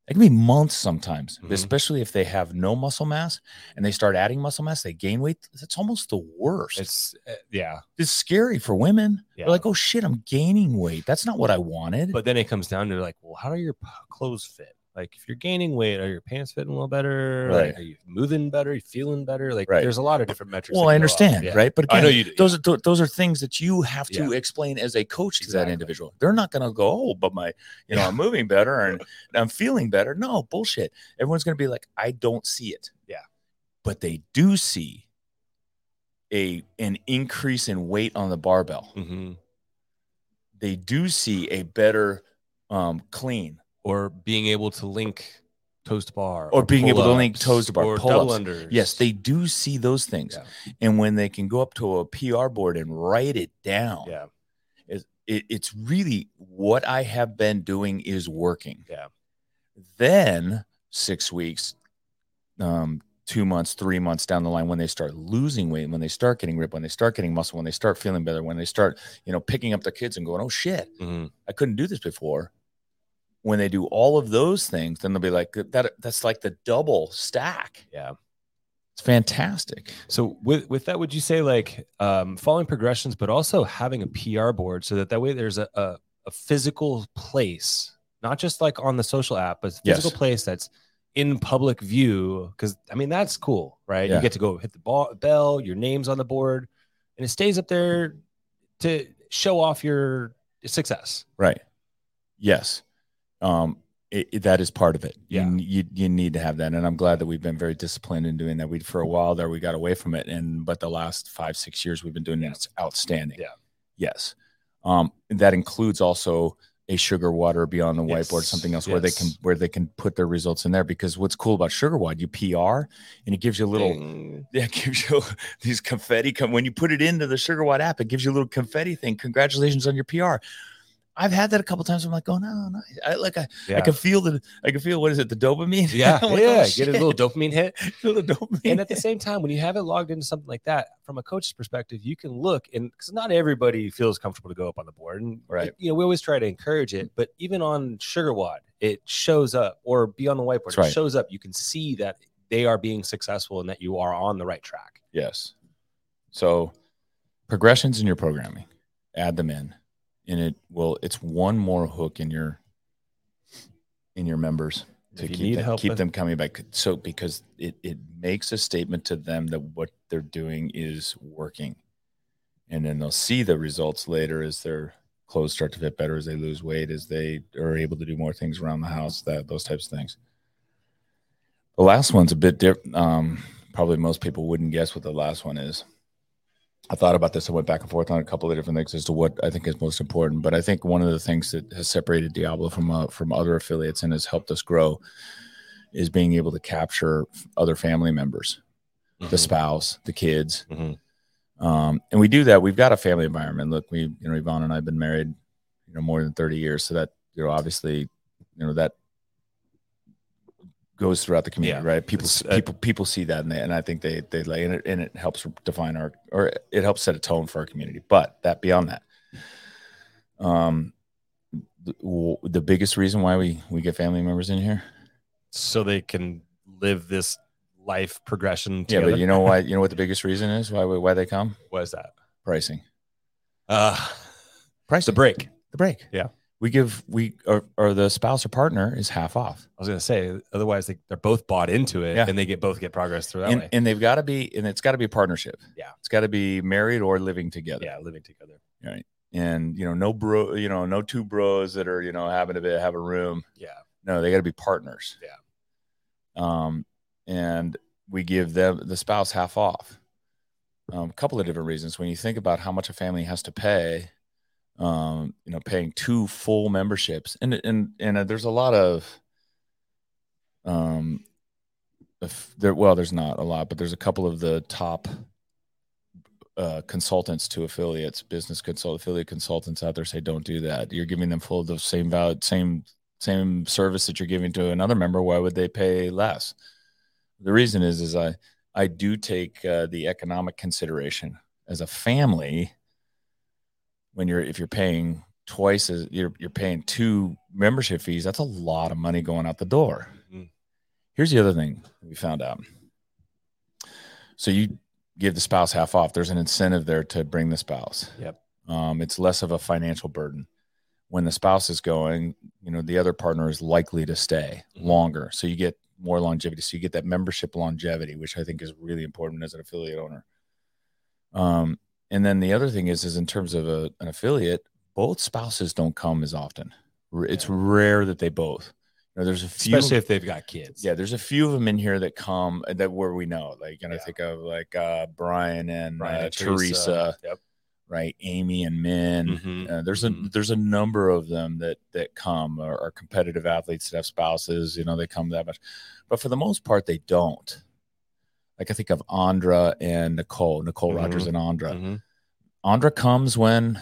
Speaker 2: It can be months sometimes,
Speaker 3: Mhm.
Speaker 2: especially if they have no muscle mass and they start adding muscle mass, they gain weight. That's almost the worst. It's,
Speaker 3: It's uh, yeah.
Speaker 2: scary for women.
Speaker 3: Yeah.
Speaker 2: They're like, oh shit, I'm gaining weight. That's not what I wanted.
Speaker 3: But then it comes down to like, well, how do your clothes fit? Like, if you're gaining weight, are your pants fitting a little better?
Speaker 2: Right.
Speaker 3: Like, are you moving better? Are you feeling better? Like,
Speaker 2: Right.
Speaker 3: there's a lot of different metrics.
Speaker 2: well, I
Speaker 3: can go off.
Speaker 2: understand,
Speaker 3: Yeah.
Speaker 2: right? But
Speaker 3: I
Speaker 2: again,
Speaker 3: know you do.
Speaker 2: those are th- those are things that you have to
Speaker 3: Yeah.
Speaker 2: explain as a coach to that individual. They're not going to go, "Oh, but my, you know, I'm moving better and I'm feeling better." No, bullshit. Everyone's going to be like, "I don't see it."
Speaker 3: Yeah.
Speaker 2: But they do see a an increase in weight on the barbell.
Speaker 3: Mhm.
Speaker 2: They do see a better um, clean
Speaker 3: or being able to link toast bar,
Speaker 2: Or being able to link
Speaker 3: pull-ups,
Speaker 2: toes to bar,
Speaker 3: or
Speaker 2: pull-ups.
Speaker 3: unders.
Speaker 2: Yes, they do see those things.
Speaker 3: Yeah.
Speaker 2: And when they can go up to a PR board and write it down,
Speaker 3: Yeah,
Speaker 2: it, it, it's really what I have been doing is working.
Speaker 3: Yeah.
Speaker 2: Then six weeks, um, two months, three months down the line, when they start losing weight, when they start getting ripped, when they start getting muscle, when they start feeling better, when they start, you know, picking up their kids and going, oh shit,
Speaker 3: Mhm.
Speaker 2: I couldn't do this before. When they do all of those things, then they'll be like, that that's like the double stack.
Speaker 3: yeah.
Speaker 2: It's fantastic.
Speaker 3: So with with that, would you say like um, following progressions, but also having a PR board so that that way there's a a, a physical place, not just like on the social app, but
Speaker 2: Yes.
Speaker 3: physical place that's in public view. Because I mean that's cool, right?
Speaker 2: Yeah.
Speaker 3: You get to go hit the ball, bell, your name's on the board, and it stays up there to show off your success.
Speaker 2: Right. Yes. Um, it, it- that is part of it. You-
Speaker 3: Yeah.
Speaker 2: You, you need to have that, and I'm glad that we've been very disciplined in doing that. We for a while there we got away from it, and but the last five six years we've been doing it. It's outstanding.
Speaker 3: Yeah.
Speaker 2: Yes. Um, that includes also a sugar water beyond the whiteboard, something else where they can where they can put their results in there. Because what's cool about SugarWOD, you PR, and it gives you a little yeah, it gives you these confetti. Come when you put it into the SugarWOD app, it gives you a little confetti thing. Congratulations on your PR. I've had that a couple times. I'm like, oh no, no. I like I, I can feel the I can feel what is it, the dopamine?
Speaker 3: Yeah,
Speaker 2: like, oh,
Speaker 3: yeah,
Speaker 2: oh,
Speaker 3: get a little dopamine hit.
Speaker 2: feel the dopamine.
Speaker 3: and at the same time, when you have it logged into something like that, from a coach's perspective, you can look and because not everybody feels comfortable to go up on the board, and
Speaker 2: Right.
Speaker 3: you know, we always try to encourage it, but even on SugarWOD, it shows up, or be on the whiteboard,
Speaker 2: That's
Speaker 3: it
Speaker 2: right.
Speaker 3: shows up. You can see that they are being successful and that you are on the right track.
Speaker 2: yes. So progressions in your programming, add them in. And it will it's one more hook in your in your members to
Speaker 3: you
Speaker 2: keep them, keep
Speaker 3: with-
Speaker 2: them coming back. So because it it makes a statement to them that what they're doing is working, and then they'll see the results later as their clothes start to fit better, as they lose weight, as they are able to do more things around the house, that those types of things. The last one's a bit different. Um, probably most people wouldn't guess what the last one is. I thought about this. I went back and forth on a couple of different things as to what I think is most important. But I think one of the things that has separated Diablo from uh, from other affiliates and has helped us grow is being able to capture other family members, the spouse, the kids,
Speaker 3: Mhm.
Speaker 2: um, and we do that. We've got a family environment. Look, we you know Yvonne and I have been married, you know, more than thirty years, so that you know obviously you know that goes throughout the community,
Speaker 3: Yeah.
Speaker 2: right? People
Speaker 3: uh,
Speaker 2: people people see that, and, they, and I think they they like and it, and it helps define our or it helps set a tone for our community. But that beyond that, um, the, w- the biggest reason why we we get family members in here,
Speaker 3: so they can live this life progression.
Speaker 2: yeah. But you know why? You know what the biggest reason is why why they come?
Speaker 3: what is that?
Speaker 2: Pricing,
Speaker 3: Uh,
Speaker 2: price
Speaker 3: the break.
Speaker 2: the break.
Speaker 3: Yeah.
Speaker 2: We give we or, or the spouse or partner is half off.
Speaker 3: I was gonna say, otherwise they, they're both bought into it,
Speaker 2: Yeah.
Speaker 3: and they get both get progress through that
Speaker 2: and,
Speaker 3: way.
Speaker 2: and they've got to be and it's got to be a partnership
Speaker 3: Yeah.
Speaker 2: it's got to be married or living together
Speaker 3: yeah, living together.
Speaker 2: Right, and you know no bro you know no two bros that are you know having to be, have a room
Speaker 3: Yeah.
Speaker 2: no they got to be partners
Speaker 3: Yeah.
Speaker 2: um and we give them the spouse half off um, a couple of different reasons when you think about how much a family has to pay um you know paying two full memberships. And and and uh, there's a lot of um if there well there's not a lot but there's a couple of the top uh, consultants to affiliates business consult affiliate consultants out there say don't do that. You're giving them full of the same value same same service that you're giving to another member. Why would they pay less? The reason is is i i do take uh, the economic consideration as a family when you're if you're paying twice as you're you're paying two membership fees that's a lot of money going out the door.
Speaker 3: Mhm.
Speaker 2: here's the other thing we found out. So you give the spouse half off. There's an incentive there to bring the spouse.
Speaker 3: Yep.
Speaker 2: um, it's less of a financial burden. When the spouse is going you know the other partner is likely to stay
Speaker 3: Mhm.
Speaker 2: longer. So you get more longevity. So you get that membership longevity which i think is really important as an affiliate owner. Um, and then the other thing is is in terms of a, an affiliate both spouses don't come as often it's
Speaker 3: Yeah.
Speaker 2: rare that they both know, there's a few,
Speaker 3: especially if they've got kids.
Speaker 2: yeah, there's a few of them in here that come that where we know, like, and I think of like uh, Brian and
Speaker 3: Brian
Speaker 2: uh,
Speaker 3: and
Speaker 2: Teresa,
Speaker 3: Yep.
Speaker 2: right? Amy and Min.
Speaker 3: Mhm.
Speaker 2: Uh, there's a
Speaker 3: Mhm.
Speaker 2: there's a number of them that that come are, are competitive athletes that have spouses. You know, they come that much, but for the most part, they don't. Like I think of Andra and Nicole, Nicole Rogers
Speaker 3: Mhm.
Speaker 2: and Andra.
Speaker 3: Mhm.
Speaker 2: Andra comes when,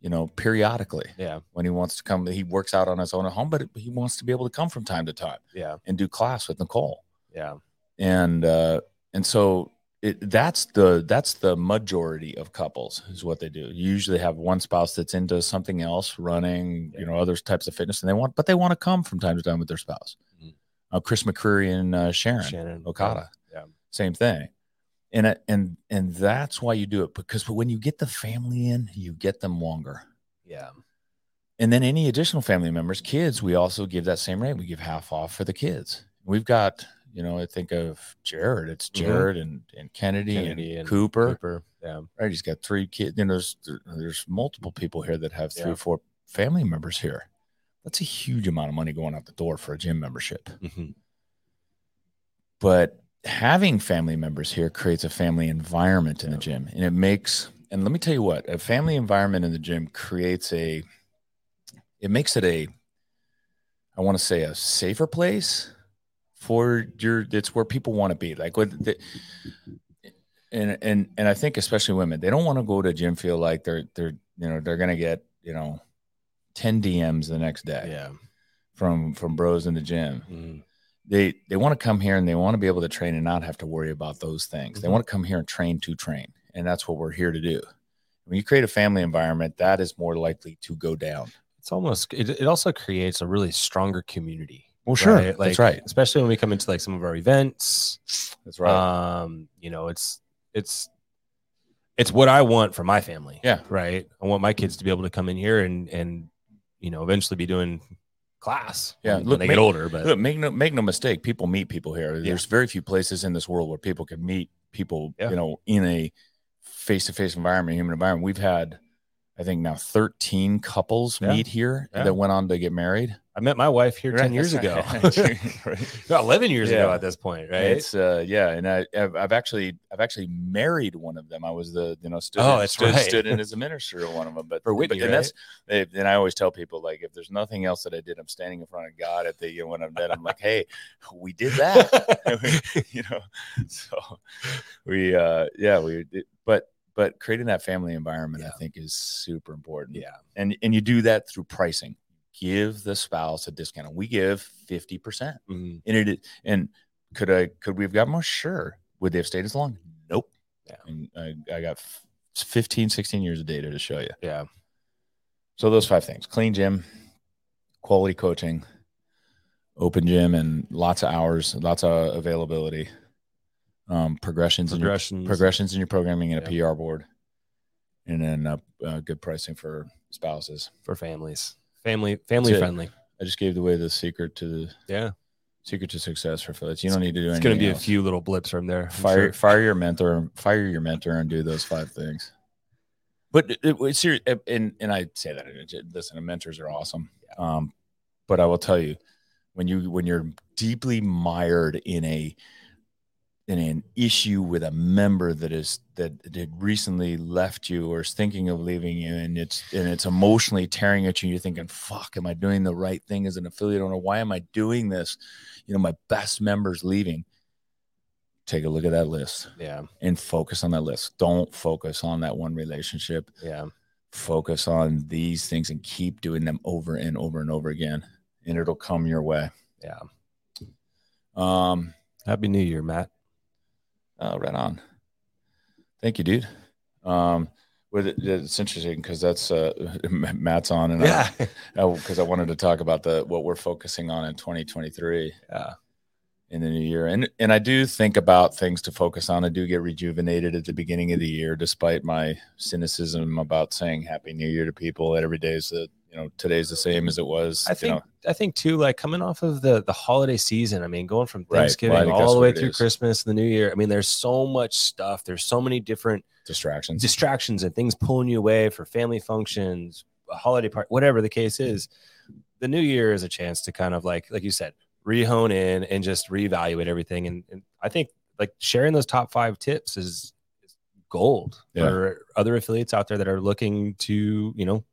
Speaker 2: you know, periodically
Speaker 3: Yeah.
Speaker 2: when he wants to come. He works out on his own at home, but he wants to be able to come from time to time
Speaker 3: Yeah.
Speaker 2: and do class with Nicole.
Speaker 3: Yeah.
Speaker 2: And uh, and so it, that's the that's the majority of couples is what they do. You usually have one spouse that's into something else, running, you know, other types of fitness, and they want, but they want to come from time to time with their spouse.
Speaker 3: Mhm.
Speaker 2: Uh, Chris McCreary and uh, Sharon,
Speaker 3: Shannon
Speaker 2: Okada
Speaker 3: Yeah.
Speaker 2: Same thing and and and that's why you do it because when you get the family in you get them longer
Speaker 3: Yeah.
Speaker 2: and then any additional family members kids we also give that same rate we give half off for the kids we've got you know i think of jared it's
Speaker 3: Mhm.
Speaker 2: jared and and kennedy,
Speaker 3: Kennedy
Speaker 2: and,
Speaker 3: and
Speaker 2: cooper,
Speaker 3: Cooper. Yeah.
Speaker 2: right he's got three kids and there's there's multiple people here that have three
Speaker 3: Yeah.
Speaker 2: or four family members here that's a huge amount of money going out the door for a gym membership
Speaker 3: Mhm.
Speaker 2: but having family members here creates a family environment in the gym and it makes and let me tell you what a family environment in the gym creates a it makes it a i want to say a safer place for your it's where people want to be like with the, and and and i think especially women they don't want to go to a gym feel like they're they're you know they're gonna get you know 10 dms the next day
Speaker 3: Yeah.
Speaker 2: from from bros in the gym
Speaker 3: Mhm.
Speaker 2: They they want to come here and they want to be able to train and not have to worry about those things. They
Speaker 3: Mhm.
Speaker 2: want to come here and train to train, and that's what we're here to do. When you create a family environment, that is more likely to go down.
Speaker 3: It's almost it, it also creates a really stronger community.
Speaker 2: Well, sure,
Speaker 3: right?
Speaker 2: that's right.
Speaker 3: Especially when we come into like some of our events.
Speaker 2: That's right.
Speaker 3: Um, you know, it's it's it's what I want for my family.
Speaker 2: Yeah.
Speaker 3: Right. I want my kids to be able to come in here and and you know eventually be doing class.
Speaker 2: Yeah,
Speaker 3: when,
Speaker 2: look,
Speaker 3: they
Speaker 2: make-
Speaker 3: get older. But
Speaker 2: Look, make no make no mistake. People meet people here.
Speaker 3: Yeah.
Speaker 2: There's very few places in this world where people can meet people.
Speaker 3: Yeah.
Speaker 2: You know, in a face to face environment, human environment. We've had, I think now 13 couples
Speaker 3: Yeah.
Speaker 2: meet here that went on to get married.
Speaker 3: I met my wife here ten years ago.
Speaker 2: right. Right.
Speaker 3: No, Eleven years ago at this point, right?
Speaker 2: It's uh yeah, and I I've, I've actually I've actually married one of them. I was the you know stood
Speaker 3: Oh, that's
Speaker 2: stood,
Speaker 3: right.
Speaker 2: stood in as a minister of one of them. But
Speaker 3: For Whitney,
Speaker 2: but, and that's eh, and I always tell people like if there's nothing else that I did, I'm standing in front of God at the you know when I'm dead. I'm like, hey, we did that, you know. So we uh yeah we did, but but creating that family environment I think is super important.
Speaker 3: yeah.
Speaker 2: and and you do that through pricing. Give the spouse a discount. And we give fifty percent
Speaker 3: Mhm.
Speaker 2: and it and could I could we have got more? Sure. Would they have stayed as long? Nope.
Speaker 3: Yeah.
Speaker 2: And I, I got f- 15, 16 years of data to show you.
Speaker 3: Yeah.
Speaker 2: So those five things: clean gym, quality coaching, open gym, and lots of hours, lots of availability. Um, progressions, in your
Speaker 3: Progressions.
Speaker 2: progressions in your programming and a PR board, and then uh, uh, good pricing for spouses.
Speaker 3: for families. Family family
Speaker 2: That's it.
Speaker 3: friendly.
Speaker 2: I just gave away the secret to the
Speaker 3: Yeah.
Speaker 2: secret to success for affiliates. You don't need to do anything.
Speaker 3: It's gonna be a
Speaker 2: else.
Speaker 3: few little blips from there. I'm
Speaker 2: fire
Speaker 3: sure.
Speaker 2: fire your mentor fire your mentor and do those five things but it, it, it's serious and and i say that listen mentors are awesome um but i will tell you when you when you're deeply mired in a in an issue with a member that is that had recently left you or is thinking of leaving you and it's and it's emotionally tearing at you you're thinking fuck am i doing the right thing as an affiliate owner why am i doing this you know my best members leaving take a look at that list
Speaker 3: Yeah.
Speaker 2: and focus on that list. Don't focus on that one relationship.
Speaker 3: Yeah.
Speaker 2: Focus on these things and keep doing them over and over and over again, and it'll come your way.
Speaker 3: Yeah.
Speaker 2: Um,
Speaker 3: Happy New Year, Matt.
Speaker 2: Oh, right on. Thank you, dude. Um, it's interesting because that's uh, Matt's on, and
Speaker 3: Yeah.
Speaker 2: because I, wanted to talk about the what we're focusing on in 2023.
Speaker 3: Yeah.
Speaker 2: in the new year. And and I do think about things to focus on. I do get rejuvenated at the beginning of the year, despite my cynicism about saying Happy New Year to people. Every day is the you know today's the same as it was.
Speaker 3: I
Speaker 2: you
Speaker 3: think
Speaker 2: know.
Speaker 3: I think too, like coming off of the the holiday season. I mean, going from
Speaker 2: Right. Well,
Speaker 3: Thanksgiving all the way through
Speaker 2: is.
Speaker 3: Christmas and the New Year. I mean, there's so much stuff. There's so many different
Speaker 2: distractions.
Speaker 3: distractions and things pulling you away for family functions, a holiday party, whatever the case mm-hmm. is. the new year is a chance to kind of like like you said rehone in and just reevaluate everything and, and i think like sharing those top five tips is, is gold
Speaker 2: Yeah.
Speaker 3: for other affiliates out there that are looking to you know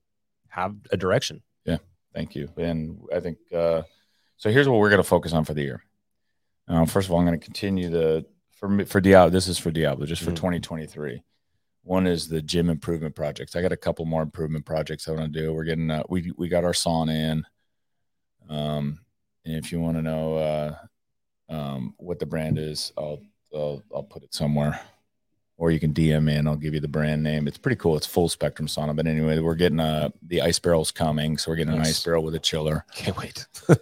Speaker 3: have a direction Yeah,
Speaker 2: Thank you. And I think uh, so. Here's what we're going to focus on for the year. Uh, first of all, I'm going to continue the for me for Diablo. This is for Diablo, just for
Speaker 3: Mhm.
Speaker 2: 2023. One is the gym improvement projects. I got a couple more improvement projects I want to do. We're getting uh, we we got our sauna in. Um, and if you want to know uh, um, what the brand is, I'll, I'll I'll put it somewhere, or you can DM me and I'll give you the brand name. It's pretty cool. It's full spectrum sauna. But anyway, we're getting uh the ice barrel's coming, so we're getting an ice barrel with a chiller.
Speaker 3: can't wait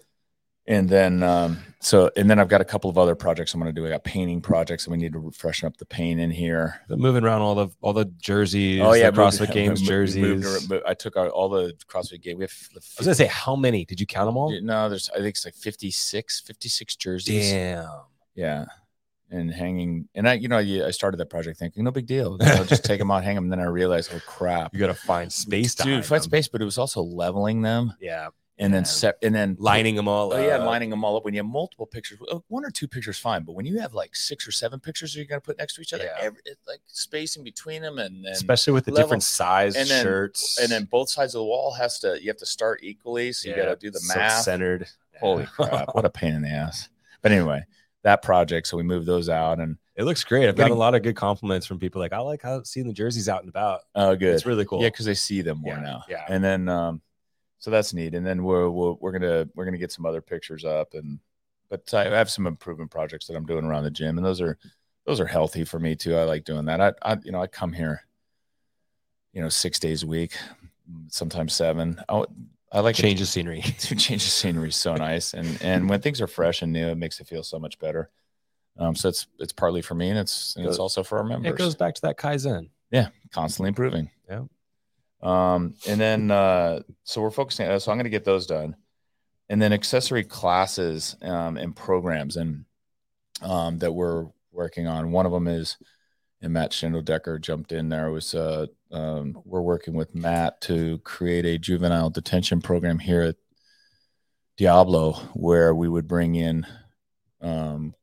Speaker 2: And then, um, so, and then I've got a couple of other projects I'm going to do. I got painting projects, and we need to freshen up the paint in here.
Speaker 3: But moving around all the all the jerseys
Speaker 2: Oh yeah,
Speaker 3: the crossfit
Speaker 2: moved-
Speaker 3: games
Speaker 2: moved-
Speaker 3: jerseys
Speaker 2: moved I took out all the CrossFit game. We have,
Speaker 3: i was gonna say how many did you count them all
Speaker 2: no, there's I think it's like 56, 56 jerseys.
Speaker 3: damn
Speaker 2: Yeah, and hanging. And I, you know, I I started that project thinking no big deal. You know, just take them out, hang them. And then I realized, oh crap,
Speaker 3: you gotta find space to
Speaker 2: dude, find
Speaker 3: them.
Speaker 2: space. But it was also leveling them
Speaker 3: yeah
Speaker 2: and then set and then
Speaker 3: lining them all up.
Speaker 2: Oh yeah, lining them all up. When you have multiple pictures, uh, one or two pictures fine, but when you have like six or seven pictures, you're gonna put next to each other,
Speaker 3: Yeah.
Speaker 2: every, it's like spacing between them, and then
Speaker 3: especially with the
Speaker 2: level-
Speaker 3: different size
Speaker 2: and then-
Speaker 3: shirts
Speaker 2: and then both sides of the wall has to you have to start equally, so you got to do the math.
Speaker 3: centered
Speaker 2: Holy crap, what a pain in the ass! But anyway, that project, so we moved those out, and
Speaker 3: it looks great i've gotten
Speaker 2: Getting-
Speaker 3: a lot of good compliments from people like i like how seeing the jerseys out and about
Speaker 2: oh, good,
Speaker 3: it's really cool
Speaker 2: yeah, because they see them more
Speaker 3: Yeah,
Speaker 2: now.
Speaker 3: yeah.
Speaker 2: and then um, so that's neat. And then we're we're, we're gonna we're gonna get some other pictures up, and but I have some improvement projects that I'm doing around the gym, and those are those are healthy for me too. I like doing that. I, I you know I come here, you know, six days a week, sometimes seven. I, I like
Speaker 3: change of scenery
Speaker 2: to change the scenery is so nice, and and when things are fresh and new, it makes it feel so much better. Um, so it's it's partly for me, and it's and it's also for our members
Speaker 3: it goes back to that kaizen Yeah,
Speaker 2: constantly improving.
Speaker 3: Yeah.
Speaker 2: Um, and then uh, so we're focusing. So I'm going to get those done, and then accessory classes um, and programs and um, that we're working on. One of them is, and Matt Schindeldecker jumped in there. Was uh, um, we're working with Matt to create a juvenile detention program here at Diablo, where we would bring in um,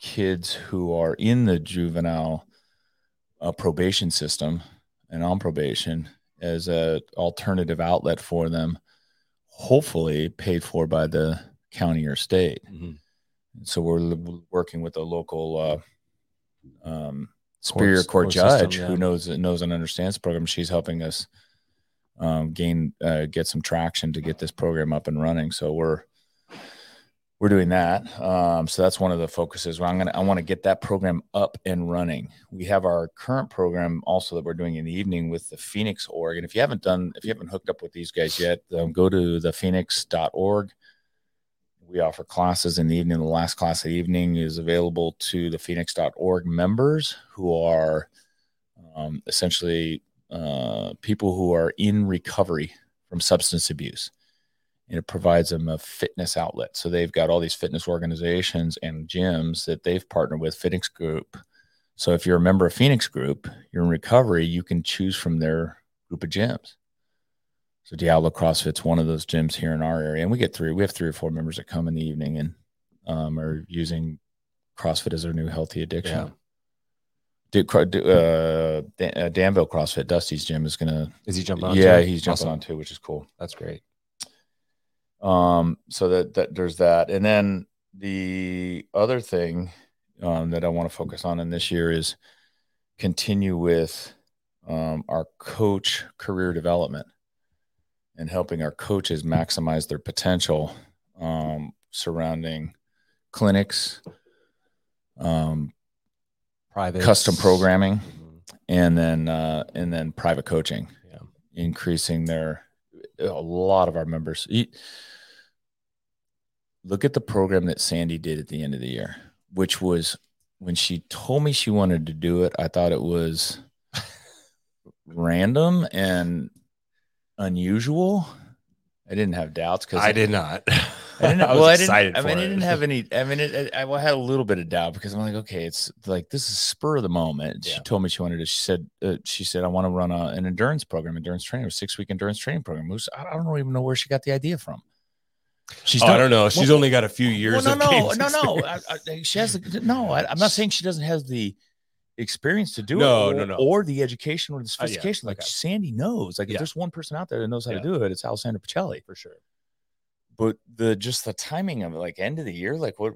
Speaker 2: kids who are in the juvenile uh, probation system and on probation as a alternative outlet for them, hopefully paid for by the county or state.
Speaker 3: Mhm.
Speaker 2: So we're l- working with a local uh, um, superior court
Speaker 3: court system,
Speaker 2: judge
Speaker 3: yeah.
Speaker 2: who knows knows and understands the program. She's helping us um, gain uh, get some traction to get this program up and running. So we're we're doing that. Um, so that's one of the focuses. Where I'm gonna I want to get that program up and running. We have our current program also that we're doing in the evening with the Phoenix org. And if you haven't done, if you haven't hooked up with these guys yet, um, go to the thephoenix.org. We offer classes in the evening. The last class of the evening is available to the phoenix.org members who are um, essentially uh, people who are in recovery from substance abuse and it provides them a fitness outlet. So they've got all these fitness organizations and gyms that they've partnered with Phoenix Group. So if you're a member of Phoenix Group, you're in recovery, you can choose from their group of gyms. So Diablo CrossFit's one of those gyms here in our area, and we get three. We have three or four members that come in the evening and um, are using CrossFit as their new healthy addiction.
Speaker 3: Yeah.
Speaker 2: Dude, uh, Dan- uh, Danville CrossFit, Dusty's gym is gonna.
Speaker 3: is he jumping on
Speaker 2: yeah,
Speaker 3: too?
Speaker 2: he's jumping
Speaker 3: Awesome.
Speaker 2: on too, which is cool.
Speaker 3: that's great
Speaker 2: Um, so that, that there's that. And then the other thing um, that I want to focus on in this year is continue with um, our coach career development and helping our coaches maximize their potential um, surrounding clinics, um,
Speaker 3: private
Speaker 2: custom programming,
Speaker 3: Mhm.
Speaker 2: and then uh, and then private coaching.
Speaker 3: Yeah.
Speaker 2: increasing their a lot of our members. Look at the program that Sandy did at the end of the year, which was when she told me she wanted to do it. I thought it was random and unusual. I didn't have doubts because
Speaker 3: I did not.
Speaker 2: I didn't.
Speaker 3: I was
Speaker 2: well, I didn't. I mean, I didn't have any. I mean, it, I, I had a little bit of doubt because I'm like, okay, it's like this is spur of the moment. She told me she wanted to. She said, uh, she said, I want to run a, an endurance program, endurance training, a six week endurance training program. It was, I don't even know where she got the idea from. She's
Speaker 3: Oh,
Speaker 2: done-
Speaker 3: I don't know. She's
Speaker 2: well,
Speaker 3: only got a few years.
Speaker 2: well,
Speaker 3: of
Speaker 2: no, no, no, no. I, she has the, no. I, I'm not saying she doesn't have the experience to do
Speaker 3: No,
Speaker 2: it,
Speaker 3: no,
Speaker 2: or,
Speaker 3: no.
Speaker 2: or the education or the
Speaker 3: yeah,
Speaker 2: sophistication. like
Speaker 3: okay.
Speaker 2: Sandy knows. Like if there's one person out there that knows how
Speaker 3: Yeah.
Speaker 2: to do it, it's Alessandra Pacelli.
Speaker 3: for sure.
Speaker 2: But the just the timing of it, like end of the year, like what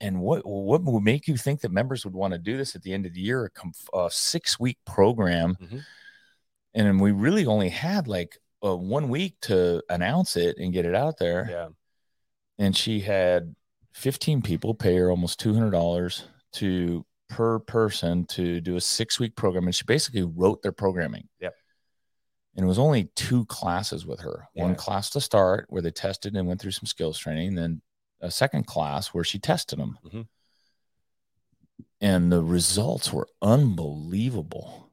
Speaker 2: and what what would make you think that members would want to do this at the end of the year? A, a six week program,
Speaker 3: Mhm.
Speaker 2: and we really only had like uh, one week to announce it and get it out there
Speaker 3: Yeah.
Speaker 2: and she had 15 people pay her almost $200 to per person to do a six week program and she basically wrote their programming
Speaker 3: Yep.
Speaker 2: and it was only two classes with her one class to start where they tested and went through some skills training then a second class where she tested them
Speaker 3: Mhm.
Speaker 2: and the results were unbelievable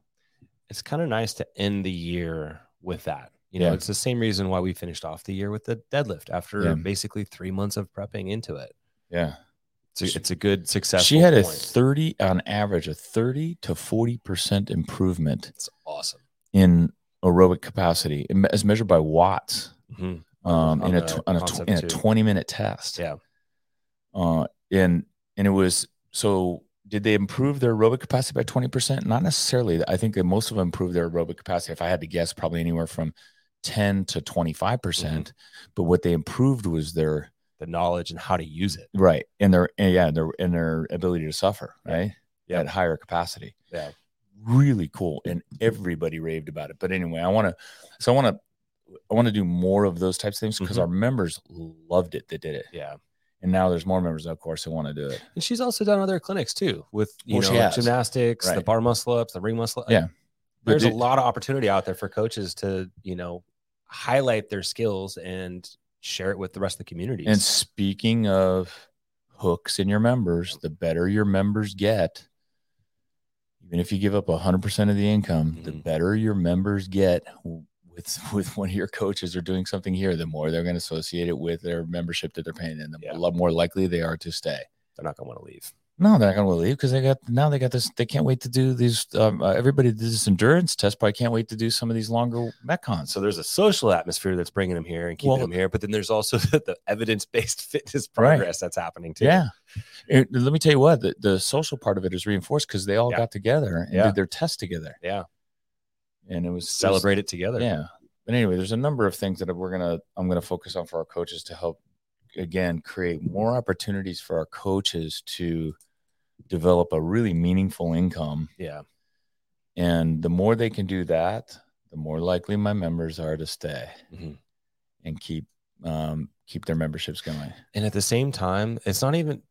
Speaker 3: It's kind of nice to end the year with that. You know,
Speaker 2: Yeah.
Speaker 3: it's the same reason why we finished off the year with the deadlift after
Speaker 2: Yeah.
Speaker 3: basically three months of prepping into it.
Speaker 2: yeah
Speaker 3: It's a, it's a good success.
Speaker 2: she had a 30 on average a 30 to 40% improvement
Speaker 3: It's awesome.
Speaker 2: in aerobic capacity as measured by watts
Speaker 3: Mhm.
Speaker 2: um, in a tw- on a, tw- in a 20 minute test.
Speaker 3: Yeah.
Speaker 2: Uh, and and it was so did they improve their aerobic capacity by 20%? Not necessarily. I think that most of them improved their aerobic capacity. If I had to guess, probably anywhere from 10 to 25%. percent
Speaker 3: Mm-hmm.
Speaker 2: But what they improved was their
Speaker 3: The knowledge and how to use it.
Speaker 2: right and their and yeah, their and their ability to suffer,
Speaker 3: Yeah.
Speaker 2: right?
Speaker 3: Yeah.
Speaker 2: At higher capacity.
Speaker 3: Yeah.
Speaker 2: Really cool. And everybody raved about it. But anyway, I want to so I want to I want to do more of those types of things because
Speaker 3: Mhm.
Speaker 2: our members loved it that did it.
Speaker 3: Yeah.
Speaker 2: And now there's more members, of course, who want to do it.
Speaker 3: And she's also done other clinics too with you
Speaker 2: Well,
Speaker 3: know
Speaker 2: has.
Speaker 3: gymnastics, the bar muscle ups, the ring muscle. Ups.
Speaker 2: Yeah. But
Speaker 3: There's a lot of opportunity out there for coaches to, you know, highlight their skills and share it with the rest of the community.
Speaker 2: And speaking of hooks in your members, the better your members get, even if you give up 100% of the income, the
Speaker 3: Mhm.
Speaker 2: better your members get with with one of your coaches or doing something here, the more they're going to associate it with their membership that they're paying in, the
Speaker 3: Yeah.
Speaker 2: more likely they are to stay.
Speaker 3: they're not gonna want to leave.
Speaker 2: No, they're not going to leave because they got now they got this. They can't wait to do these. Um, uh, everybody did this endurance test, but I can't wait to do some of these longer metcons.
Speaker 3: So there's a social atmosphere that's bringing them here and keeping
Speaker 2: Well-
Speaker 3: them here, but then there's also the, the evidence-based fitness
Speaker 2: Right.
Speaker 3: progress that's happening too.
Speaker 2: Yeah. Let me tell you what, the, the social part of it is reinforced because they all
Speaker 3: Yeah.
Speaker 2: got together and
Speaker 3: Yeah.
Speaker 2: did their test together.
Speaker 3: Yeah.
Speaker 2: And it was
Speaker 3: celebrated together.
Speaker 2: yeah. But anyway, there's a number of things that we're gonna I'm gonna focus on for our coaches to help again create more opportunities for our coaches to develop a really meaningful income.
Speaker 3: Yeah.
Speaker 2: And the more they can do that, the more likely my members are to stay
Speaker 3: Mhm.
Speaker 2: and keep um keep their memberships going.
Speaker 3: And at the same time, it's not even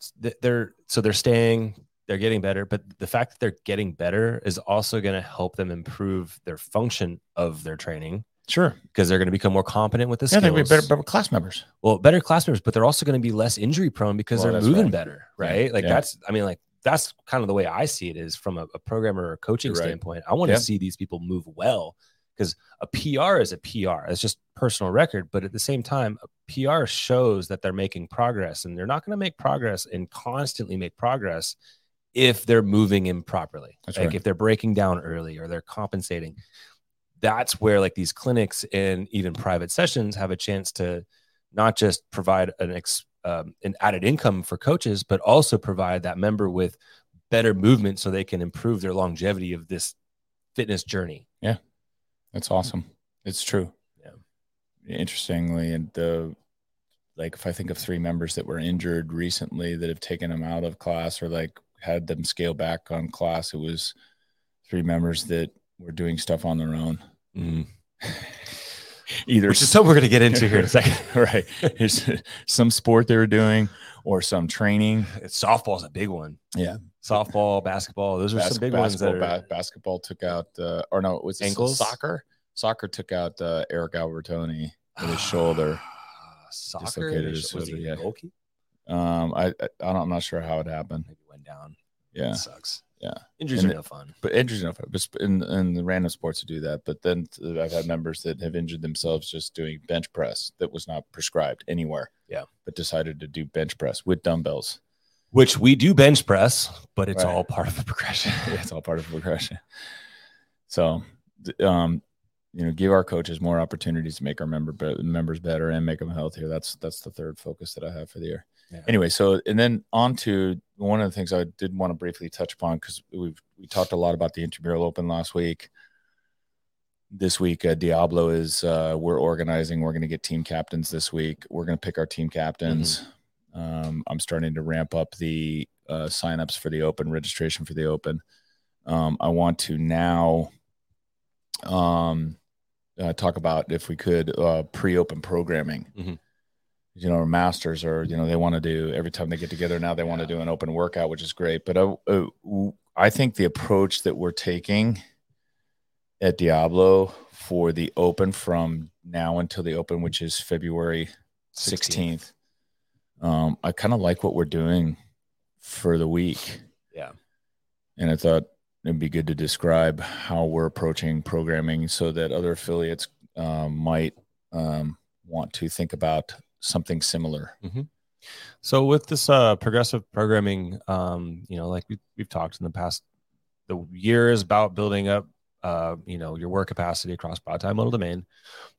Speaker 3: they're so they're staying, they're getting better, but the fact that they're getting better is also going to help them improve their function of their training
Speaker 2: Sure.
Speaker 3: because they're going to become more competent with the
Speaker 2: Yeah, they'll be better, better class members.
Speaker 3: well, better class members, but they're also going to be less injury prone because
Speaker 2: Well,
Speaker 3: they're moving
Speaker 2: right.
Speaker 3: better,
Speaker 2: Yeah,
Speaker 3: right? Like
Speaker 2: yeah.
Speaker 3: that's, I mean, like that's kind of the way I see it is from a, a programmer or coaching
Speaker 2: right.
Speaker 3: standpoint. I want to
Speaker 2: Yeah.
Speaker 3: see these people move well because a PR is a PR. It's just personal record, but at the same time, a PR shows that they're making progress, and they're not going to make progress and constantly make progress if they're moving improperly.
Speaker 2: That's
Speaker 3: like
Speaker 2: right.
Speaker 3: if they're breaking down early or they're compensating. That's where like these clinics and even private sessions have a chance to not just provide an ex, um, an added income for coaches, but also provide that member with better movement so they can improve their longevity of this fitness journey.
Speaker 2: Yeah, that's awesome. It's true.
Speaker 3: Yeah.
Speaker 2: Interestingly, and the like if I think of three members that were injured recently that have taken them out of class or like had them scale back on class, it was three members that were doing stuff on their own. Either
Speaker 3: Which is something we're going to get into here in a second.
Speaker 2: right. There's some sport they were doing or some training.
Speaker 3: Softball's a big one.
Speaker 2: Yeah.
Speaker 3: Softball, basketball, those are
Speaker 2: Bas-
Speaker 3: some big ones that
Speaker 2: basketball,
Speaker 3: are
Speaker 2: ba- basketball took out uh, or no, it was this
Speaker 3: Ankles?
Speaker 2: soccer. Soccer took out uh, Eric Albertoni with his shoulder.
Speaker 3: Soccer
Speaker 2: Dislocated
Speaker 3: was
Speaker 2: his
Speaker 3: he
Speaker 2: shoulder, yeah.
Speaker 3: goalkeeper?
Speaker 2: Um, I, I I don't, I'm not sure how it happened.
Speaker 3: Maybe went down.
Speaker 2: Yeah,
Speaker 3: That sucks.
Speaker 2: Yeah.
Speaker 3: Injuries
Speaker 2: And
Speaker 3: are no fun.
Speaker 2: but injuries are fun. But in in the random sports to do that. But then I've had members that have injured themselves just doing bench press that was not prescribed anywhere.
Speaker 3: Yeah.
Speaker 2: but decided to do bench press with dumbbells.
Speaker 3: Which we do bench press, but it's
Speaker 2: Right.
Speaker 3: all part of the progression.
Speaker 2: it's all part of the progression. So, um, you know give our coaches more opportunities to make our member be- members better and make them healthier. That's that's the third focus that I have for the year.
Speaker 3: Yeah.
Speaker 2: Anyway, so and then on to one of the things I did want to briefly touch upon because we've we talked a lot about the intramural open last week. This week, uh, Diablo is uh, we're organizing. We're going to get team captains this week. We're going to pick our team captains. Um, I'm starting to ramp up the uh, signups for the open registration for the open. Um, I want to now um, uh, talk about if we could uh, pre-open programming.
Speaker 3: Mhm.
Speaker 2: You know, our masters or, you know they want to do every time they get together now they want to do an open workout, which is great. But I, uh, I think the approach that we're taking at Diablo for the open from now until the open, which is February 16th. Um, I kind of like what we're doing for the week.
Speaker 3: Yeah.
Speaker 2: And I thought it'd be good to describe how we're approaching programming so that other affiliates um, might um, want to think about something similar.
Speaker 3: So with this uh, progressive programming, um, you know, like we, we've talked in the past, the year is about building up, uh, you know, your work capacity across broad time modal domain.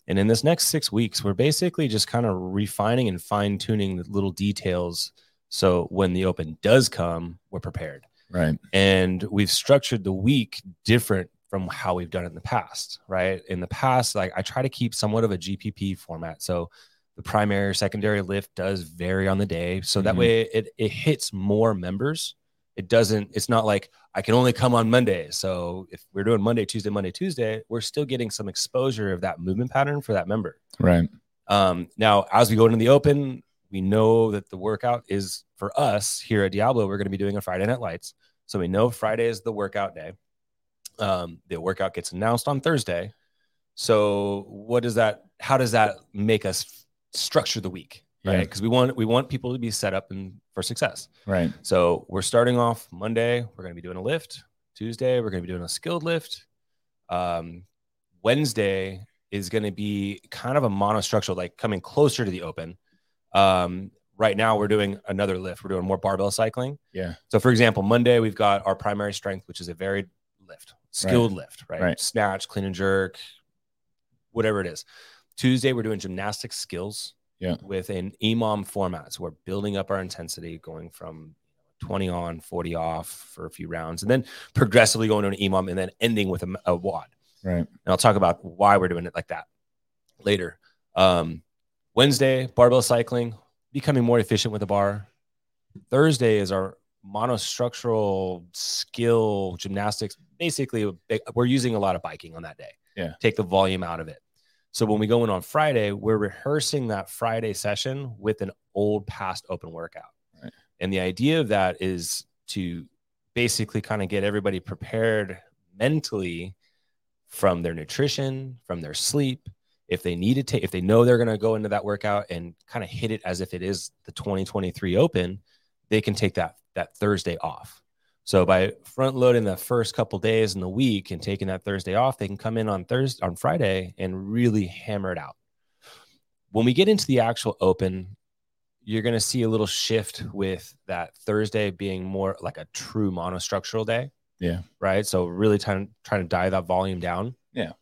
Speaker 3: And in this next six weeks, we're basically just kind of refining and fine tuning the little details. So when the open does come, we're prepared.
Speaker 2: Right.
Speaker 3: and we've structured the week different from how we've done it in the past right in the past like i try to keep somewhat of a gpp format so the primary or secondary lift does vary on the day so that
Speaker 2: Mhm.
Speaker 3: way it, it hits more members it doesn't it's not like i can only come on monday so if we're doing monday tuesday monday tuesday we're still getting some exposure of that movement pattern for that member
Speaker 2: Right.
Speaker 3: um, now, as we go into the open, we know that the workout is for us here at Diablo. We're going to be doing a Friday Night Lights, so we know Friday is the workout day. Um, the workout gets announced on Thursday. So, what does that? How does that make us structure the week? Right? Because we want we want people to be set up and for success.
Speaker 2: Right.
Speaker 3: So we're starting off Monday. We're going to be doing a lift. Tuesday, we're going to be doing a skilled lift. Um, Wednesday is going to be kind of a monostructural, like coming closer to the open. Um, right now, we're doing another lift. We're doing more barbell cycling.
Speaker 2: Yeah.
Speaker 3: So, for example, Monday we've got our primary strength, which is a varied lift, skilled lift, right?
Speaker 2: Right.
Speaker 3: Snatch, clean and jerk, whatever it is. Tuesday we're doing gymnastic skills
Speaker 2: Yeah.
Speaker 3: with an EMOM format. So we're building up our intensity, going from 20 on, 40 off for a few rounds, and then progressively going to an EMOM and then ending with a, a WOD.
Speaker 2: Right.
Speaker 3: And I'll talk about why we're doing it like that later. Um, Wednesday, barbell cycling, becoming more efficient with the bar. Thursday is our monostructural skill gymnastics. Basically, we're using a lot of biking on that day.
Speaker 2: Yeah.
Speaker 3: Take the volume out of it. So when we go in on Friday, we're rehearsing that Friday session with an old past open workout.
Speaker 2: Right.
Speaker 3: And the idea of that is to basically kind of get everybody prepared mentally from their nutrition, from their sleep. If they need to take, if they know they're going to go into that workout and kind of hit it as if it is the 2023 Open, they can take that that Thursday off. So by front loading the first couple days in the week and taking that Thursday off, they can come in on Thursday on Friday and really hammer it out. When we get into the actual Open, you're going to see a little shift with that Thursday being more like a true monostructural day
Speaker 2: Yeah.
Speaker 3: right? So really trying trying to dial that volume down.
Speaker 2: Yeah.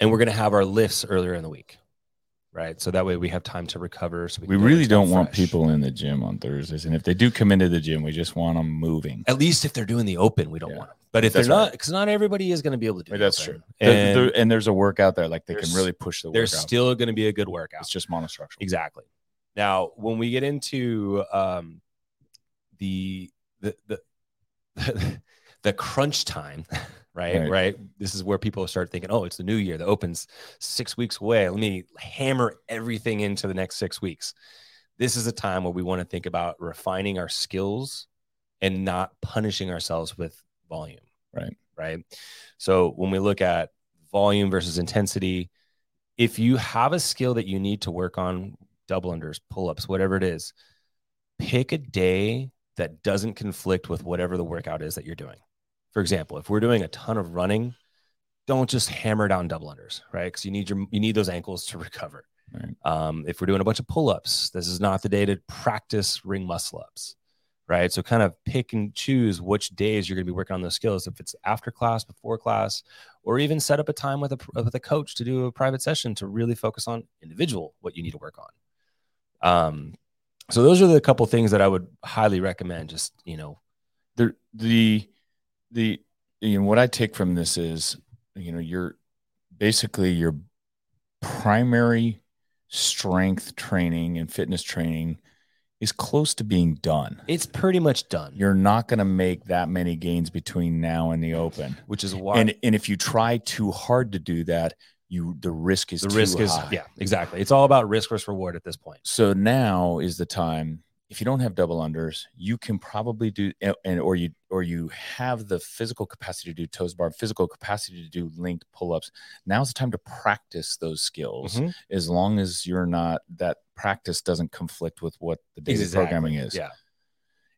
Speaker 3: And we're gonna have our lifts earlier in the week, right? So that way we have time to recover. So we,
Speaker 2: We really don't want
Speaker 3: fresh.
Speaker 2: people in the gym on Thursdays. And if they do come into the gym, we just want them moving.
Speaker 3: At least if they're doing the open, we don't
Speaker 2: Yeah.
Speaker 3: want them. But if
Speaker 2: That's
Speaker 3: they're
Speaker 2: right.
Speaker 3: not, because not everybody is going to be able to do
Speaker 2: Wait, that's
Speaker 3: open.
Speaker 2: true.
Speaker 3: And
Speaker 2: there- and there's a workout there, like they can really push the
Speaker 3: there's
Speaker 2: workout.
Speaker 3: still going to be a good workout.
Speaker 2: it's just monostructural.
Speaker 3: Exactly. Now, when we get into um, the the the the crunch time, right?
Speaker 2: Right.
Speaker 3: Right. This is where people start thinking, "Oh, it's the new year. The opens six weeks away. Let me hammer everything into the next six weeks." This is a time where we want to think about refining our skills and not punishing ourselves with volume.
Speaker 2: Right.
Speaker 3: Right. So when we look at volume versus intensity, if you have a skill that you need to work on, double unders, pull ups, whatever it is, pick a day that doesn't conflict with whatever the workout is that you're doing. For example, if we're doing a ton of running, don't just hammer down double unders, right? Because you need your you need those ankles to recover.
Speaker 2: Right.
Speaker 3: Um, if we're doing a bunch of pull ups, this is not the day to practice ring muscle ups. right? So kind of pick and choose which days you're going to be working on those skills. If it's after class, before class, or even set up a time with a with a coach to do a private session to really focus on individual what you need to work on. Um, so those are the couple things that I would highly recommend. Just you know,
Speaker 2: the the the you know what I take from this is you know you're basically your primary strength training and fitness training is close to being done.
Speaker 3: it's pretty much done.
Speaker 2: You're not going to make that many gains between now and the open.
Speaker 3: which is why
Speaker 2: And and if you try too hard to do that, you the risk is
Speaker 3: the
Speaker 2: too
Speaker 3: risk is yeah, exactly. It's all about risk versus reward at this point.
Speaker 2: So now is the time. If you don't have double unders, you can probably do and- or you or you have the physical capacity to do toes bar, physical capacity to do linked pull-ups. Now's the time to practice those skills
Speaker 3: Mhm.
Speaker 2: as long as you're not that practice doesn't conflict with what the daily
Speaker 3: Exactly.
Speaker 2: programming is.
Speaker 3: Yeah.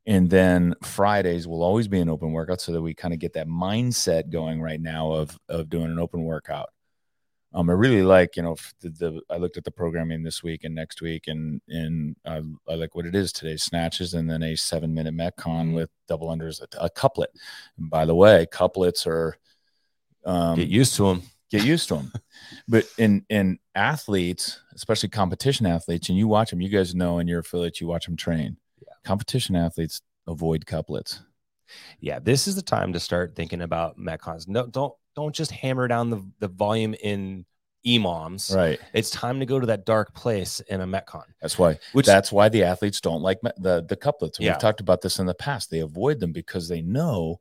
Speaker 2: And then Fridays will always be an open workout so that we kind of get that mindset going right now of of doing an open workout. Um, I really like, you know, the, the I looked at the programming this week and next week, and and I, I like what it is today: snatches, and then a seven minute metcon
Speaker 3: Mhm.
Speaker 2: with double unders, a, a couplet. And by the way, couplets are um,
Speaker 3: Get used to them.
Speaker 2: get used to them. but in in athletes, especially competition athletes, and you watch them, you guys know in your affiliates, you watch them train.
Speaker 3: Yeah.
Speaker 2: Competition athletes avoid couplets.
Speaker 3: Yeah, this is the time to start thinking about metcons. No, don't don't just hammer down the, the volume in EMOMs.
Speaker 2: Right.
Speaker 3: It's time to go to that dark place in a metcon.
Speaker 2: That's why.
Speaker 3: Which
Speaker 2: That's why the athletes don't like the the couplets. We've talked about this in the past. They avoid them because they know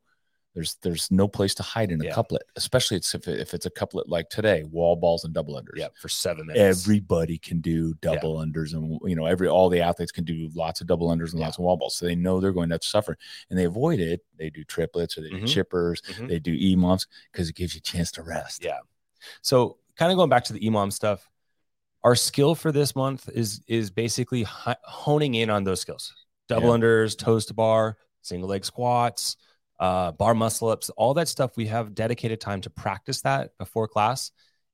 Speaker 2: there's there's no place to hide in a
Speaker 3: Yeah.
Speaker 2: couplet, especially it's if, if it's a couplet like today, wall balls and double unders.
Speaker 3: yeah, for seven minutes.
Speaker 2: Everybody can do double unders, and you know every all the athletes can do lots of double unders and
Speaker 3: Yeah.
Speaker 2: lots of wall balls. So they know they're going to have to suffer, and they avoid it. They do triplets or they do
Speaker 3: Mhm.
Speaker 2: chippers.
Speaker 3: Mhm.
Speaker 2: They do EMOMs because it gives you a chance to rest.
Speaker 3: Yeah. So kind of going back to the EMOM stuff, our skill for this month is is basically honing in on those skills. Double
Speaker 2: Yeah.
Speaker 3: unders, toes to bar, single leg squats, uh, bar muscle ups, all that stuff. We have dedicated time to practice that before class,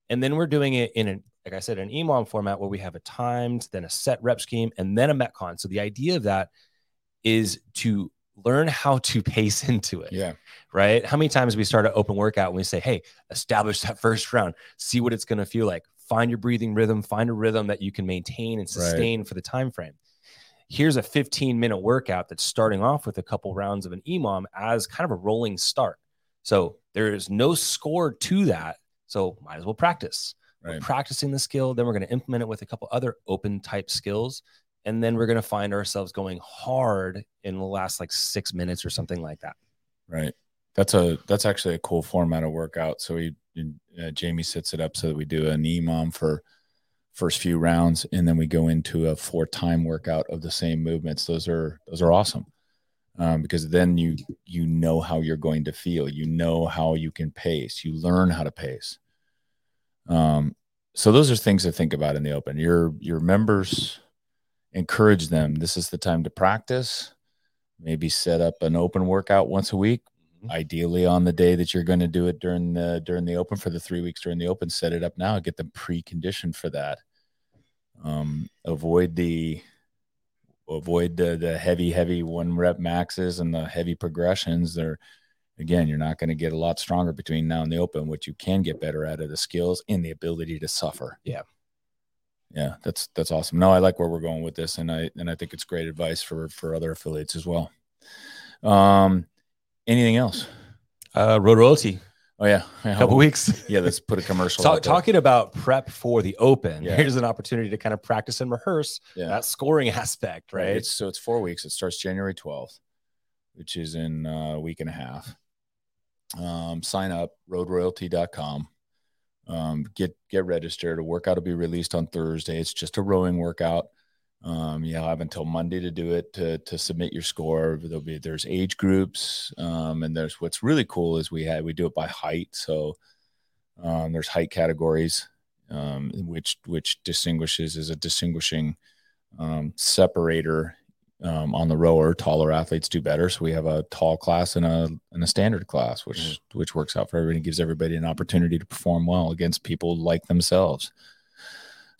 Speaker 3: and then we're doing it in an like I said, an EMOM format where we have a timed, then a set rep scheme, and then a metcon. So the idea of that is to learn how to pace into it
Speaker 2: Yeah.
Speaker 3: right? How many times we start an open workout and we say, hey, establish that first round, see what it's going to feel like, find your breathing rhythm, find a rhythm that you can maintain and
Speaker 2: Right.
Speaker 3: sustain for the time frame. Here's a 15 minute workout that's starting off with a couple rounds of an EMOM as kind of a rolling start. So there is no score to that. So might as well practice. We're practicing the skill, then we're going to implement it with a couple other open type skills. And then we're going to find ourselves going hard in the last like six minutes or something like that.
Speaker 2: Right. That's a that's actually a cool format of workout. So we uh, Jamie sets it up so that we do an EMOM for first few rounds, and then we go into a four time workout of the same movements. Those are those are awesome um, because then you you know how you're going to feel. You know how you can pace. You learn how to pace. Um, so those are things to think about in the open. Your your members encourage them. This is the time to practice. Maybe set up an open workout once a week ideally on the day that you're going to do it during the during the open for the three weeks during the open set it up now get them preconditioned for that. Um avoid the avoid the the heavy heavy one rep maxes and the heavy progressions. They're again you're not going to get a lot stronger between now and the open. What you can get better at are the skills and the ability to suffer.
Speaker 3: Yeah.
Speaker 2: yeah that's that's awesome. No i like where we're going with this and i and i think it's great advice for for other affiliates as well. Um anything else
Speaker 3: Uh, road royalty,
Speaker 2: Oh yeah,
Speaker 3: a couple weeks.
Speaker 2: Yeah, let's put a commercial.
Speaker 3: Talk,
Speaker 2: out
Speaker 3: talking about prep for the open,
Speaker 2: Yeah.
Speaker 3: here's an opportunity to kind of practice and rehearse
Speaker 2: Yeah.
Speaker 3: that scoring aspect, right?
Speaker 2: It's so it's four weeks. It starts January twelfth, which is in a week and a half. Um, sign up roadroyalty.com. Um, get get registered. A workout will be released on Thursday. It's just a rowing workout. Um, you'll have until Monday to do it to to submit your score. There'll be there's age groups, um, and there's what's really cool is we had we do it by height. So um, there's height categories, um, which which distinguishes is a distinguishing um, separator um, on the rower. Taller athletes do better, so we have a tall class and a and a standard class, which which works out for everybody. Gives everybody an opportunity to perform well against people like themselves.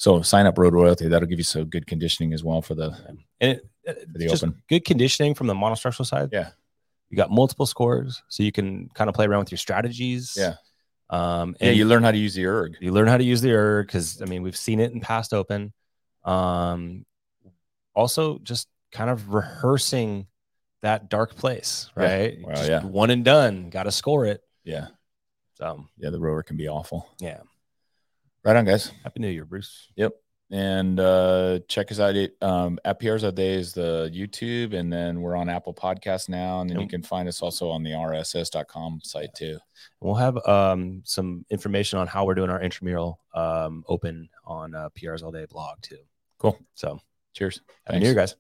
Speaker 2: So sign up Road Royalty. That'll give you some good conditioning as well for the
Speaker 3: and it,
Speaker 2: for the open.
Speaker 3: good conditioning from the monostructural side.
Speaker 2: Yeah.
Speaker 3: You got multiple scores, so you can kind of play around with your strategies.
Speaker 2: Yeah.
Speaker 3: Um,
Speaker 2: Yeah,
Speaker 3: and
Speaker 2: you learn how to use the erg.
Speaker 3: you learn how to use the erg because I mean we've seen it in past open. Um, also just kind of rehearsing that dark place,
Speaker 2: Yeah.
Speaker 3: right?
Speaker 2: Well,
Speaker 3: Just
Speaker 2: yeah.
Speaker 3: one and done. Got to score it.
Speaker 2: Yeah,
Speaker 3: So
Speaker 2: yeah, the rower can be awful.
Speaker 3: yeah.
Speaker 2: Right on, guys.
Speaker 3: Happy New Year, Bruce. Yep.
Speaker 2: And uh check us out um at PR's All Day is the YouTube and then we're on Apple Podcasts now and then you can find us also on the rss.com site too.
Speaker 3: We'll have um, some information on how we're doing our intramural um, open on uh, PR's All Day blog too.
Speaker 2: Cool.
Speaker 3: So
Speaker 2: Cheers.
Speaker 3: happy New Year, guys.